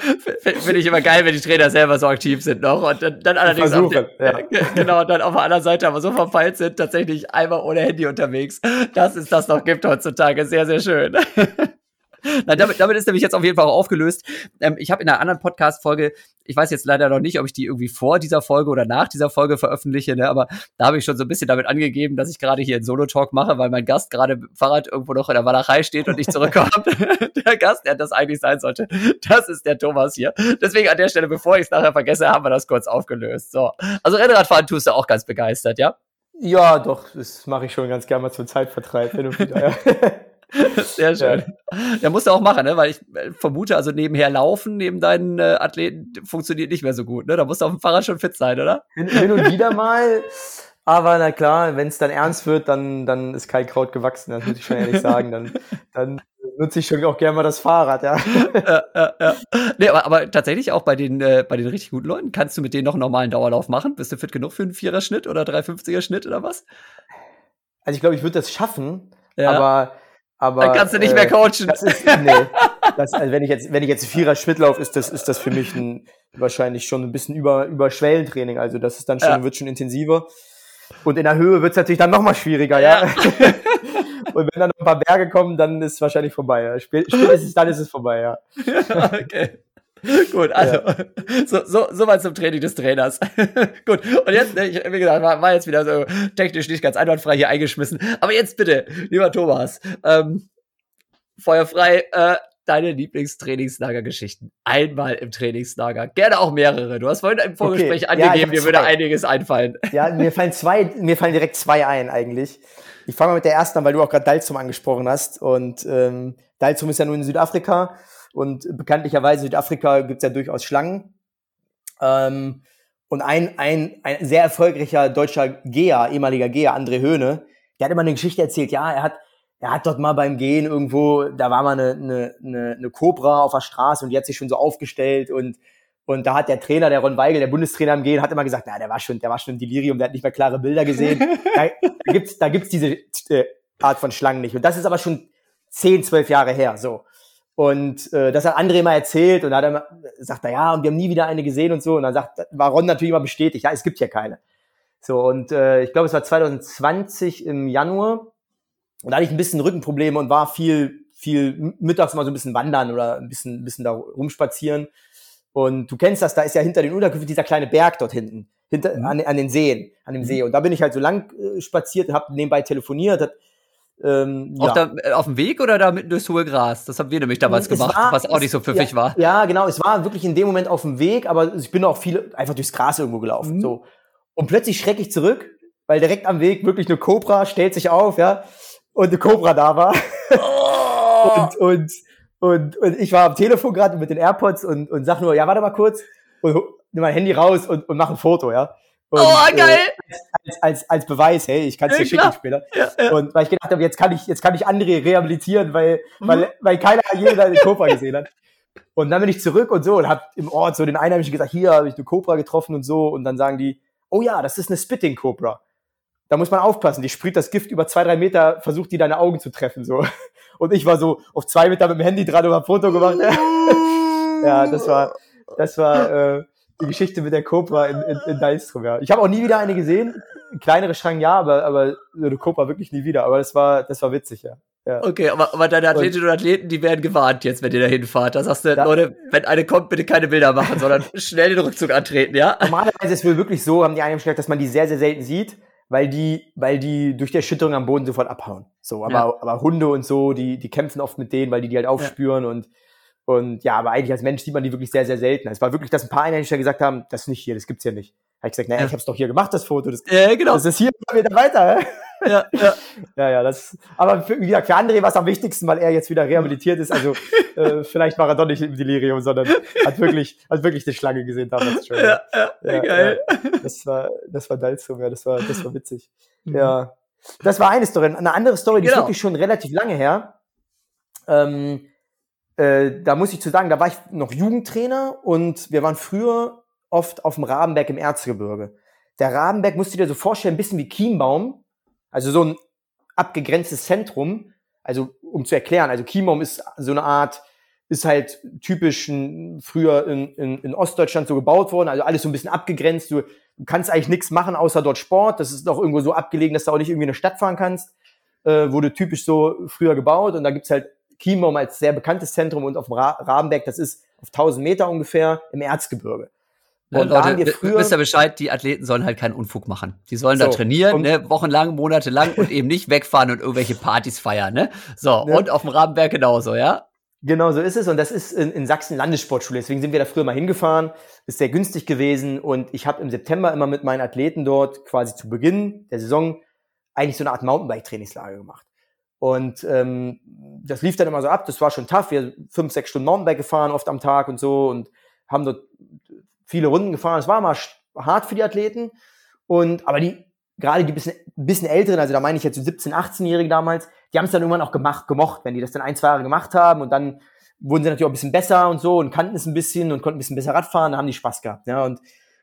[laughs] Finde ich immer geil, wenn die Trainer selber so aktiv sind noch und dann, dann allerdings Versuche, ja. [laughs] genau dann auf der anderen Seite aber so verpeilt sind, tatsächlich einmal ohne Handy unterwegs. Das ist das noch gibt heutzutage. Sehr, sehr schön. [laughs] [laughs] Na, damit, damit ist nämlich jetzt auf jeden Fall auch aufgelöst. Ähm, ich habe in einer anderen Podcast-Folge, ich weiß jetzt leider noch nicht, ob ich die irgendwie vor dieser Folge oder nach dieser Folge veröffentliche, ne, aber da habe ich schon so ein bisschen damit angegeben, dass ich gerade hier einen Solo-Talk mache, weil mein Gast gerade mit dem Fahrrad irgendwo noch in der Walachei steht und nicht zurückkommt. [laughs] der Gast, der das eigentlich sein sollte, das ist der Thomas hier. Deswegen an der Stelle, bevor ich es nachher vergesse, haben wir das kurz aufgelöst. So. Also Rennradfahren tust du auch ganz begeistert, ja? Ja, doch, das mache ich schon ganz gerne mal zum Zeitvertreib hin und wieder. [laughs] [laughs] Sehr schön. Ja. ja, musst du auch machen, ne? weil ich äh, vermute, also nebenher laufen, neben deinen äh, Athleten, funktioniert nicht mehr so gut. Ne? Da musst du auf dem Fahrrad schon fit sein, oder? Hin, hin und wieder mal. Aber na klar, wenn es dann ernst wird, dann, dann ist kein Kraut gewachsen, das muss ich schon ehrlich sagen. Dann, dann nutze ich schon auch gerne mal das Fahrrad, ja. [laughs] ja, ja, ja. Nee, aber, aber tatsächlich auch bei den, äh, bei den richtig guten Leuten, kannst du mit denen noch einen normalen Dauerlauf machen? Bist du fit genug für einen Vierer-Schnitt oder 350er Schnitt oder was? Also ich glaube, ich würde das schaffen, ja. aber aber, Dann kannst du nicht mehr äh, coachen. Das ist, nee, das, also wenn ich jetzt, wenn ich jetzt Vierer Schmidt laufe, ist das, ist das für mich ein, wahrscheinlich schon ein bisschen über, über Schwellentraining. Also das ist dann schon, ja. wird schon intensiver. Und in der Höhe wird es natürlich dann nochmal schwieriger, ja. ja. [laughs] Und wenn dann noch ein paar Berge kommen, dann ist es wahrscheinlich vorbei. Ja. Spätestens dann ist es vorbei, ja. [laughs] okay. [laughs] Gut, also ja. [laughs] so, so, so mal zum Training des Trainers. [laughs] Gut, und jetzt, ich, wie gesagt, war, war, jetzt wieder so technisch nicht ganz einwandfrei hier eingeschmissen. Aber jetzt bitte, lieber Thomas, ähm, feuerfrei, äh, deine Lieblingstrainingslagergeschichten. Einmal im Trainingslager. Gerne auch mehrere. Du hast vorhin im Vorgespräch okay. angegeben, ja, mir würde einiges einfallen. Ja, mir fallen zwei, mir fallen direkt zwei ein eigentlich. Ich fange mal mit der ersten an, weil du auch gerade Dalzum angesprochen hast. Und ähm, Dalzum ist ja nun in Südafrika und bekanntlicherweise Südafrika gibt's ja durchaus Schlangen. Ähm, und ein, ein, ein sehr erfolgreicher deutscher Geher, ehemaliger Geher, André Höhne, der hat immer eine Geschichte erzählt, ja, er hat, er hat dort mal beim Gehen irgendwo, da war mal eine, eine, eine, eine Cobra auf der Straße und die hat sich schon so aufgestellt und, und da hat der Trainer, der Ron Weigel, der Bundestrainer am Gehen, hat immer gesagt, na, der war schon, der war schon im Delirium, der hat nicht mehr klare Bilder gesehen. [laughs] da, da gibt's, da gibt's diese äh, Art von Schlangen nicht. Und das ist aber schon zehn, zwölf Jahre her, so. Und äh, das hat André mal erzählt und da hat er sagt er, ja, und wir haben nie wieder eine gesehen und so. Und dann sagt, war Ron natürlich immer bestätigt, ja, es gibt ja keine. So, und äh, ich glaube, es war 2020 im Januar. Und da hatte ich ein bisschen Rückenprobleme und war viel, viel mittags mal so ein bisschen wandern oder ein bisschen, ein bisschen da rumspazieren. Und du kennst das, da ist ja hinter den Unterkünften dieser kleine Berg dort hinten, hinter, mhm. an, an den Seen, an dem mhm. See. Und da bin ich halt so lang äh, spaziert und habe nebenbei telefoniert, hat ähm, ja. da, äh, auf dem Weg oder da mitten durchs hohe Gras? Das haben wir nämlich damals es gemacht, war, was auch nicht so pfiffig ja, war. Ja, genau. Es war wirklich in dem Moment auf dem Weg, aber ich bin auch viel einfach durchs Gras irgendwo gelaufen. Mhm. So. Und plötzlich schrecke ich zurück, weil direkt am Weg wirklich eine Cobra stellt sich auf, ja, und eine Cobra da war. Oh. [laughs] und, und, und, und ich war am Telefon gerade mit den AirPods und, und sag nur, ja, warte mal kurz und nimm mein Handy raus und, und mach ein Foto, ja. Und, oh, geil! Äh, als, als, als Beweis, hey, ich kann es dir schicken klar. später. Ja, ja. Und weil ich gedacht habe, jetzt kann ich, jetzt kann ich André rehabilitieren, weil, Mhm. weil, weil keiner je eine Cobra gesehen hat. Und dann bin ich zurück und so und hab im Ort so den Einheimischen gesagt, hier habe ich eine Cobra getroffen und so. Und dann sagen die, oh ja, das ist eine Spitting Cobra. Da muss man aufpassen, die sprüht das Gift über zwei, drei Meter, versucht die deine Augen zu treffen, so. Und ich war so auf zwei Meter mit dem Handy dran und hab ein Foto gemacht. [laughs] ja, das war, das war äh, die Geschichte mit der Cobra in, in, in Deinstrom, ja. Ich habe auch nie wieder eine gesehen. Kleinere Schranken ja, aber, aber so eine Cobra wirklich nie wieder. Aber das war, das war witzig, ja. ja. Okay, aber, aber deine Athletinnen und Athleten, die werden gewarnt jetzt, wenn ihr da hinfahrt. Da sagst du, Ja. Leute, wenn eine kommt, bitte keine Bilder machen, sondern [laughs] schnell den Rückzug antreten, ja? Normalerweise ist es wohl wirklich so, haben die einen gesagt, dass man die sehr, sehr selten sieht, weil die, weil die durch die Erschütterung am Boden sofort abhauen. So, aber, Ja. aber Hunde und so, die, die kämpfen oft mit denen, weil die die halt aufspüren und, und ja, aber eigentlich als Mensch sieht man die wirklich sehr, sehr selten. Es war wirklich, dass ein paar Einheimische gesagt haben, das ist nicht hier, das gibt's hier nicht. Habe ich gesagt, naja, Ja. ich hab's doch hier gemacht, das Foto, das, Ja, genau. das ist hier, wieder weiter. Ja, ja. [laughs] Ja, ja, das, aber für, wie gesagt, für André war es am wichtigsten, weil er jetzt wieder rehabilitiert ist. Also, [laughs] äh, vielleicht war er doch nicht im Delirium, sondern hat wirklich, hat wirklich eine Schlange gesehen damals schon. Ja, ja, Ja, geil. Das war, das war Dalzum, ja, das war, das war witzig. Mhm. Ja. Das war eine Story. Eine andere Story, die ist Genau. wirklich schon relativ lange her. Ähm, äh, da muss ich zu sagen, da war ich noch Jugendtrainer und wir waren früher oft auf dem Rabenberg im Erzgebirge. Der Rabenberg musst du dir so vorstellen, ein bisschen wie Chiembaum. Also so ein abgegrenztes Zentrum. Also, um zu erklären, also Chiembaum ist so eine Art, ist halt typisch ein, früher in, in, in Ostdeutschland so gebaut worden, also alles so ein bisschen abgegrenzt. Du, du kannst eigentlich nichts machen außer dort Sport. Das ist auch irgendwo so abgelegen, dass du auch nicht irgendwie in eine Stadt fahren kannst. Äh, wurde typisch so früher gebaut und da gibt's halt Chiembaum als sehr bekanntes Zentrum und auf dem Ra Rabenberg, das ist auf 1000 Meter ungefähr im Erzgebirge. Ja, Und da haben Leute, wir früher- wisst ihr Bescheid, die Athleten sollen halt keinen Unfug machen. Die sollen da So, trainieren, und- ne, wochenlang, monatelang und eben nicht wegfahren und irgendwelche Partys feiern, ne? So, Ja. und auf dem Rabenberg genauso, ja? Genau so ist es und das ist in, in Sachsen Landessportschule. Deswegen sind wir da früher mal hingefahren. Ist sehr günstig gewesen und ich habe im September immer mit meinen Athleten dort quasi zu Beginn der Saison eigentlich so eine Art Mountainbike-Trainingslager gemacht. Und ähm, das lief dann immer so ab. Das war schon tough. Wir fünf, sechs Stunden Mountainbike gefahren, oft am Tag und so und haben dort viele Runden gefahren. Es war mal hart für die Athleten und aber die gerade die bisschen, bisschen älteren, also da meine ich jetzt so 17, 18-Jährige damals, die haben es dann irgendwann auch gemacht, gemocht, wenn die das dann ein, zwei Jahre gemacht haben und dann wurden sie natürlich auch ein bisschen besser und so und kannten es ein bisschen und konnten ein bisschen besser Radfahren, da haben die Spaß gehabt. Ja, und,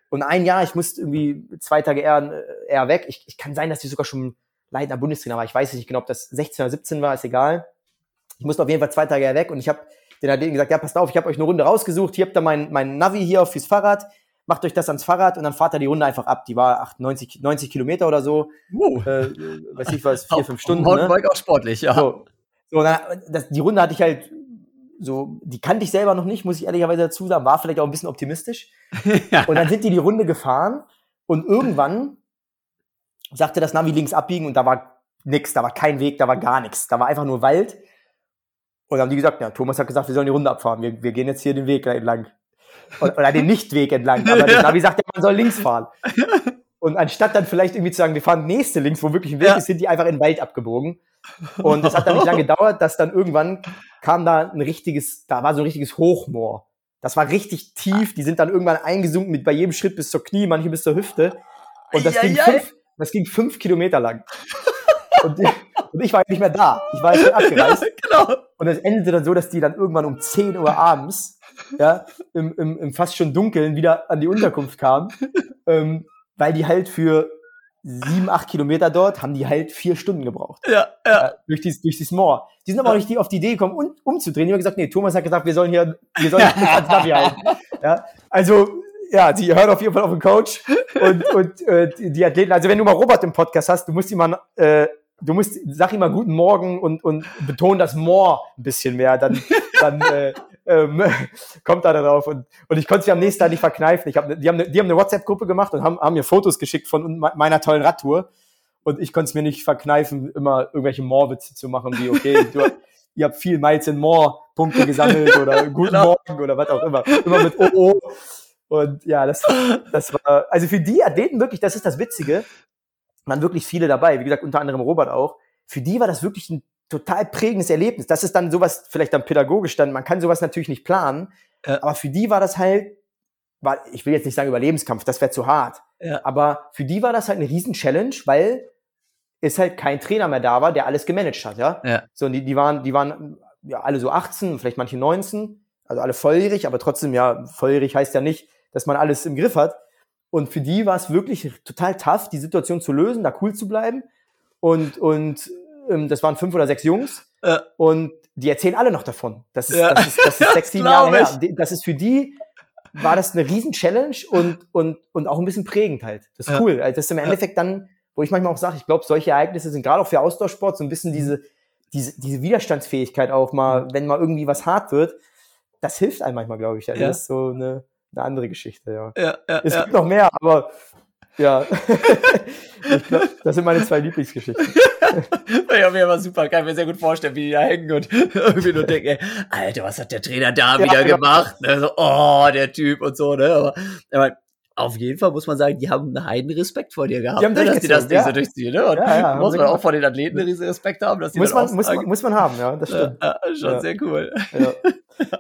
und ein Jahr, ich musste irgendwie zwei Tage eher, eher weg. Ich, ich kann sein, dass ich sogar schon leitender Bundestrainer war. Ich weiß nicht genau, ob das 16 oder 17 war, ist egal. Ich musste auf jeden Fall zwei Tage weg und ich habe den Athleten gesagt, ja, passt auf, ich habe euch eine Runde rausgesucht, hier habt ihr mein, mein Navi hier fürs Fahrrad, macht euch das ans Fahrrad und dann fahrt ihr die Runde einfach ab. Die war 8, 90, 90 Kilometer oder so, Uh, äh, weiß ich was, vier, fünf Stunden. Ne? Mountainbike auch sportlich, ja. So, so dann, das, die Runde hatte ich halt so, die kannte ich selber noch nicht, muss ich ehrlicherweise dazu sagen, war vielleicht auch ein bisschen optimistisch. [laughs] Und dann sind die die Runde gefahren und irgendwann sagte das Navi links abbiegen und da war nix, da war kein Weg, da war gar nichts, da war einfach nur Wald. Und dann haben die gesagt, ja, Thomas hat gesagt, wir sollen die Runde abfahren, wir, wir gehen jetzt hier den Weg entlang. Oder, den Nichtweg entlang, aber das [laughs] Navi sagt, ja, man soll links fahren. Und anstatt dann vielleicht irgendwie zu sagen, wir fahren nächste links, wo wirklich ein Weg Ja. ist, sind die einfach in den Wald abgebogen. Und es hat dann nicht lange gedauert, dass dann irgendwann kam da ein richtiges, da war so ein richtiges Hochmoor. Das war richtig tief, die sind dann irgendwann eingesunken mit bei jedem Schritt bis zur Knie, manche bis zur Hüfte. Und das ging Eieiei. fünf, das ging fünf Kilometer lang. Und, die, und ich war nicht mehr da. Ich war jetzt schon abgereist. [laughs] genau. Und es endete dann so, dass die dann irgendwann um 10 Uhr abends, ja, im, im, im fast schon Dunkeln wieder an die Unterkunft kamen, ähm, weil die halt für sieben, acht Kilometer dort haben die halt vier Stunden gebraucht. Ja, ja. Ja, durch dieses, durch dieses Moor. Die sind aber auch nicht die auf die Idee gekommen, um, umzudrehen. Die haben gesagt, nee, Thomas hat gesagt, wir sollen hier, wir sollen [laughs] Navi halten. Ja, also, ja, die hören auf jeden Fall auf den Coach und, und äh, die Athleten. Also wenn du mal Robert im Podcast hast, du musst ihm mal, äh, du musst, sag ihm mal guten Morgen und, und beton das Moor ein bisschen mehr, dann, dann äh, ähm, kommt er darauf. Und, und ich konnte es mir am nächsten Tag nicht verkneifen. Ich hab, ne- die, haben eine, die haben eine WhatsApp-Gruppe gemacht und haben, haben mir Fotos geschickt von me- meiner tollen Radtour. Und ich konnte es mir nicht verkneifen, immer irgendwelche Moorwitze zu machen, wie, okay, du, ihr habt viel Miles in Moor Punkte gesammelt oder guten Genau. Morgen oder was auch immer. Immer mit OO. Und ja, das, das war, also für die Athleten wirklich, das ist das Witzige, waren wirklich viele dabei, wie gesagt, unter anderem Robert auch. Für die war das wirklich ein total prägendes Erlebnis. Das ist dann sowas, vielleicht dann pädagogisch dann, man kann sowas natürlich nicht planen, ja. aber für die war das halt, war, ich will jetzt nicht sagen Überlebenskampf, das wäre zu hart. Ja. Aber für die war das halt eine riesen Challenge, weil es halt kein Trainer mehr da war, der alles gemanagt hat, ja. ja. So, und die, die waren, die waren ja alle so 18, vielleicht manche 19, also alle volljährig, aber trotzdem ja, volljährig heißt ja nicht, dass man alles im Griff hat. Und für die war es wirklich total tough, die Situation zu lösen, da cool zu bleiben. Und, und ähm, das waren fünf oder sechs Jungs. Ja. Und die erzählen alle noch davon. Das ist, ja. das ist, das [laughs] ist sechs, sieben Jahre her. Das ist für die, war das eine riesen Challenge und, und, und auch ein bisschen prägend halt. Das ist ja. cool. Also das ist im Endeffekt dann, wo ich manchmal auch sage, ich glaube, solche Ereignisse sind gerade auch für Ausdauersport so ein bisschen diese, diese, diese Widerstandsfähigkeit auch mal, wenn mal irgendwie was hart wird, das hilft einem manchmal, glaube ich. Also ja. Das ist so eine, eine andere Geschichte, ja. ja, ja es gibt noch mehr, aber ja. [laughs] glaub, das sind meine zwei Lieblingsgeschichten. [laughs] ja, mir war super, kann mir sehr gut vorstellen, wie die da hängen und [laughs] irgendwie nur denken, ey, Alter, was hat der Trainer da ja, wieder ja. gemacht? Ne? So, oh, der Typ und so, ne? Aber, aber auf jeden Fall muss man sagen, die haben einen heiden Respekt vor dir gehabt, die haben ne, dass die das Ding ja. so durchziehen. Ne? Und ja, ja, [laughs] muss man auch vor den Athleten einen riesen Respekt haben, dass die muss man, muss, man, muss man haben, ja, das stimmt. Ja, [laughs] schon sehr cool. [laughs]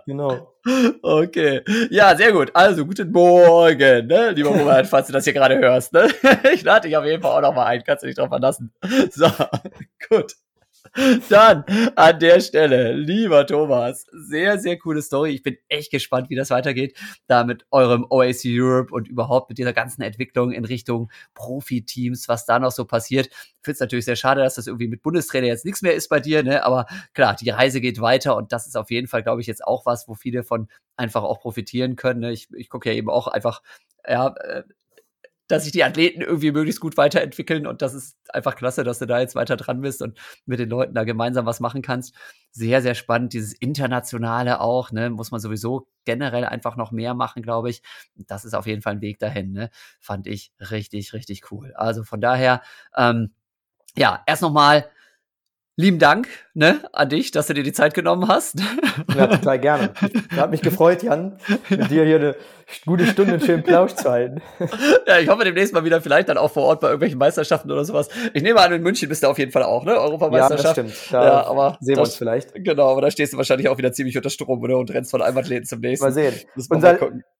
Genau. Okay. Ja, sehr gut. Also, guten Morgen, ne? lieber Robert, falls du das hier gerade hörst. Ne? Ich lade dich auf jeden Fall auch noch mal ein. Kannst du dich drauf verlassen. So, gut. Dann an der Stelle, lieber Thomas, sehr, sehr coole Story. Ich bin echt gespannt, wie das weitergeht, da mit eurem OAC Europe und überhaupt mit dieser ganzen Entwicklung in Richtung Profiteams, was da noch so passiert. Ich finde es natürlich sehr schade, dass das irgendwie mit Bundestrainer jetzt nichts mehr ist bei dir, ne? Aber klar, die Reise geht weiter und das ist auf jeden Fall, glaube ich, jetzt auch was, wo viele von einfach auch profitieren können. Ne? Ich, ich gucke ja eben auch einfach ja, äh, dass sich die Athleten irgendwie möglichst gut weiterentwickeln und das ist einfach klasse, dass du da jetzt weiter dran bist und mit den Leuten da gemeinsam was machen kannst. Sehr, sehr spannend. Dieses Internationale auch, ne, muss man sowieso generell einfach noch mehr machen, glaube ich. Das ist auf jeden Fall ein Weg dahin, ne. Fand ich richtig, richtig cool. Also von daher, ähm, ja, erst nochmal lieben Dank ne, an dich, dass du dir die Zeit genommen hast. Ja, total gerne. Hat mich gefreut, Jan, mit dir hier eine gute Stunde einen schönen Plausch zu halten. Ja, ich hoffe demnächst mal wieder vielleicht dann auch vor Ort bei irgendwelchen Meisterschaften oder sowas. Ich nehme an, in München bist du auf jeden Fall auch, ne? Europameisterschaft. Ja, das stimmt. Da ja, aber sehen wir uns vielleicht. Genau, aber da stehst du wahrscheinlich auch wieder ziemlich unter Strom, oder? Und rennst von einem Athleten zum nächsten. Mal sehen. Unser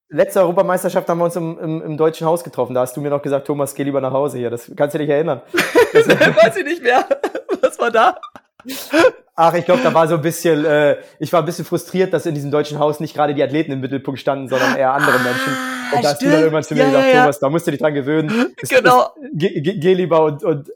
letzte Europameisterschaft haben wir uns im, im, im, Deutschen Haus getroffen. Da hast du mir noch gesagt, Thomas, geh lieber nach Hause hier. Das kannst du dich erinnern. [laughs] Weiß ich nicht mehr. Was war da? Ach, ich glaube, da war so ein bisschen, äh, ich war ein bisschen frustriert, dass in diesem deutschen Haus nicht gerade die Athleten im Mittelpunkt standen, sondern eher andere ah, Menschen. Und da hast du dann irgendwann zu mir ja, gesagt, ja. Thomas, da musst du dich dran gewöhnen. Das, genau. Das, geh, geh, lieber und, und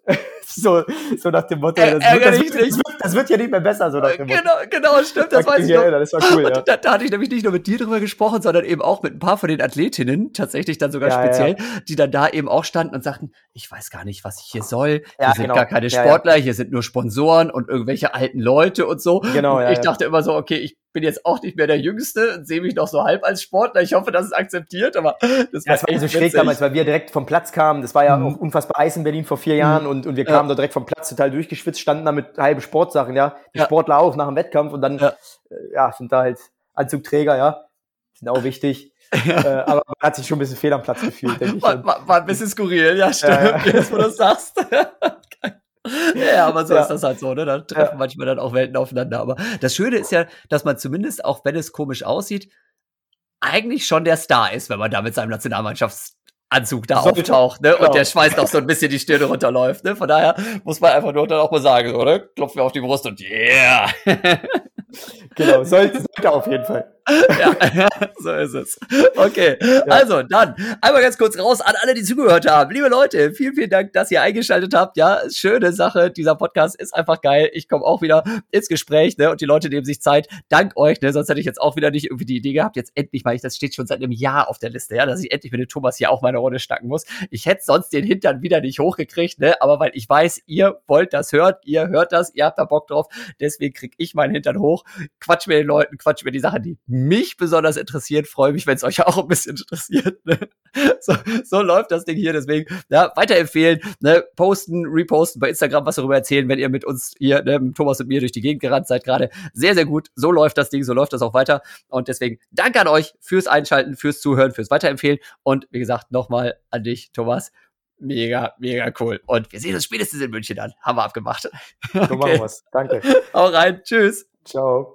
so, so nach dem Motto, das, wird, das, wird, das, wird, das wird ja nicht mehr besser, so nach dem Motto. Genau, genau, stimmt, das weiß ich noch. Erinnern, das war cool, ja. Da, da, hatte ich nämlich nicht nur mit dir drüber gesprochen, sondern eben auch mit ein paar von den Athletinnen, tatsächlich dann sogar ja, speziell, ja. die dann da eben auch standen und sagten, ich weiß gar nicht, was ich hier soll. Hier sind genau. gar keine Sportler, hier sind nur Sponsoren und irgendwelche alten Leute und so. Genau, ja. Ich dachte immer so, okay, ich bin jetzt auch nicht mehr der Jüngste und sehe mich noch so halb als Sportler. Ich hoffe, das ist akzeptiert, aber das, ja, das war so schräg damals, weil wir direkt vom Platz kamen. Das war ja mhm. auch unfassbar Eis in Berlin vor vier Jahren mhm. und, und wir kamen ja. da direkt vom Platz total durchgeschwitzt, standen da mit halben Sportsachen, ja. Die ja. Sportler auch nach dem Wettkampf und dann, ja. Äh, ja, sind da halt Anzugträger, ja. Sind auch wichtig. Ja. Äh, aber man hat sich schon ein bisschen fehl am Platz gefühlt, [laughs] denke ich. War, war, war, ein bisschen skurril, ja, stimmt, ja, ja. jetzt wo du das sagst. [laughs] [laughs] ja, aber so ja. ist das halt so, ne? Da treffen ja. manchmal dann auch Welten aufeinander. Aber das Schöne ist ja, dass man zumindest, auch wenn es komisch aussieht, eigentlich schon der Star ist, wenn man da mit seinem Nationalmannschaftsanzug da so, auftaucht, ne? Genau. Und der Schweiß noch so ein bisschen die Stirne runterläuft, ne? Von daher muss man einfach nur dann auch mal sagen, oder? Klopfen wir auf die Brust und yeah! [laughs] genau, sollte, sollte auf jeden Fall. Ja, [laughs] so ist es. Okay, ja. also dann einmal ganz kurz raus an alle, die zugehört haben. Liebe Leute, vielen, vielen Dank, dass ihr eingeschaltet habt. Ja, schöne Sache. Dieser Podcast ist einfach geil. Ich komme auch wieder ins Gespräch, ne? Und die Leute nehmen sich Zeit. Dank euch, ne? Sonst hätte ich jetzt auch wieder nicht irgendwie die Idee gehabt, jetzt endlich mal, ich, das steht schon seit einem Jahr auf der Liste, ja, dass ich endlich mit dem Thomas hier auch meine Runde stacken muss. Ich hätte sonst den Hintern wieder nicht hochgekriegt, ne? Aber weil ich weiß, ihr wollt das hören, ihr hört das, ihr habt da Bock drauf, deswegen krieg ich meinen Hintern hoch, quatsch mit den Leuten, quatsch mit die Sachen, die mich besonders interessiert. Freue mich, wenn es euch [laughs] auch ein bisschen interessiert. Ne? So, so läuft das Ding hier. Deswegen ja, weiterempfehlen, ne? posten, reposten bei Instagram, was darüber erzählen, wenn ihr mit uns hier, ne, mit Thomas und mir durch die Gegend gerannt seid gerade. Sehr, sehr gut. So läuft das Ding, so läuft das auch weiter. Und deswegen danke an euch fürs Einschalten, fürs Zuhören, fürs Weiterempfehlen. Und wie gesagt, nochmal an dich, Thomas. Mega, mega cool. Und wir sehen uns spätestens in München dann. Haben wir abgemacht. [laughs] So machen wir's. Danke. Hau rein. Tschüss. Ciao.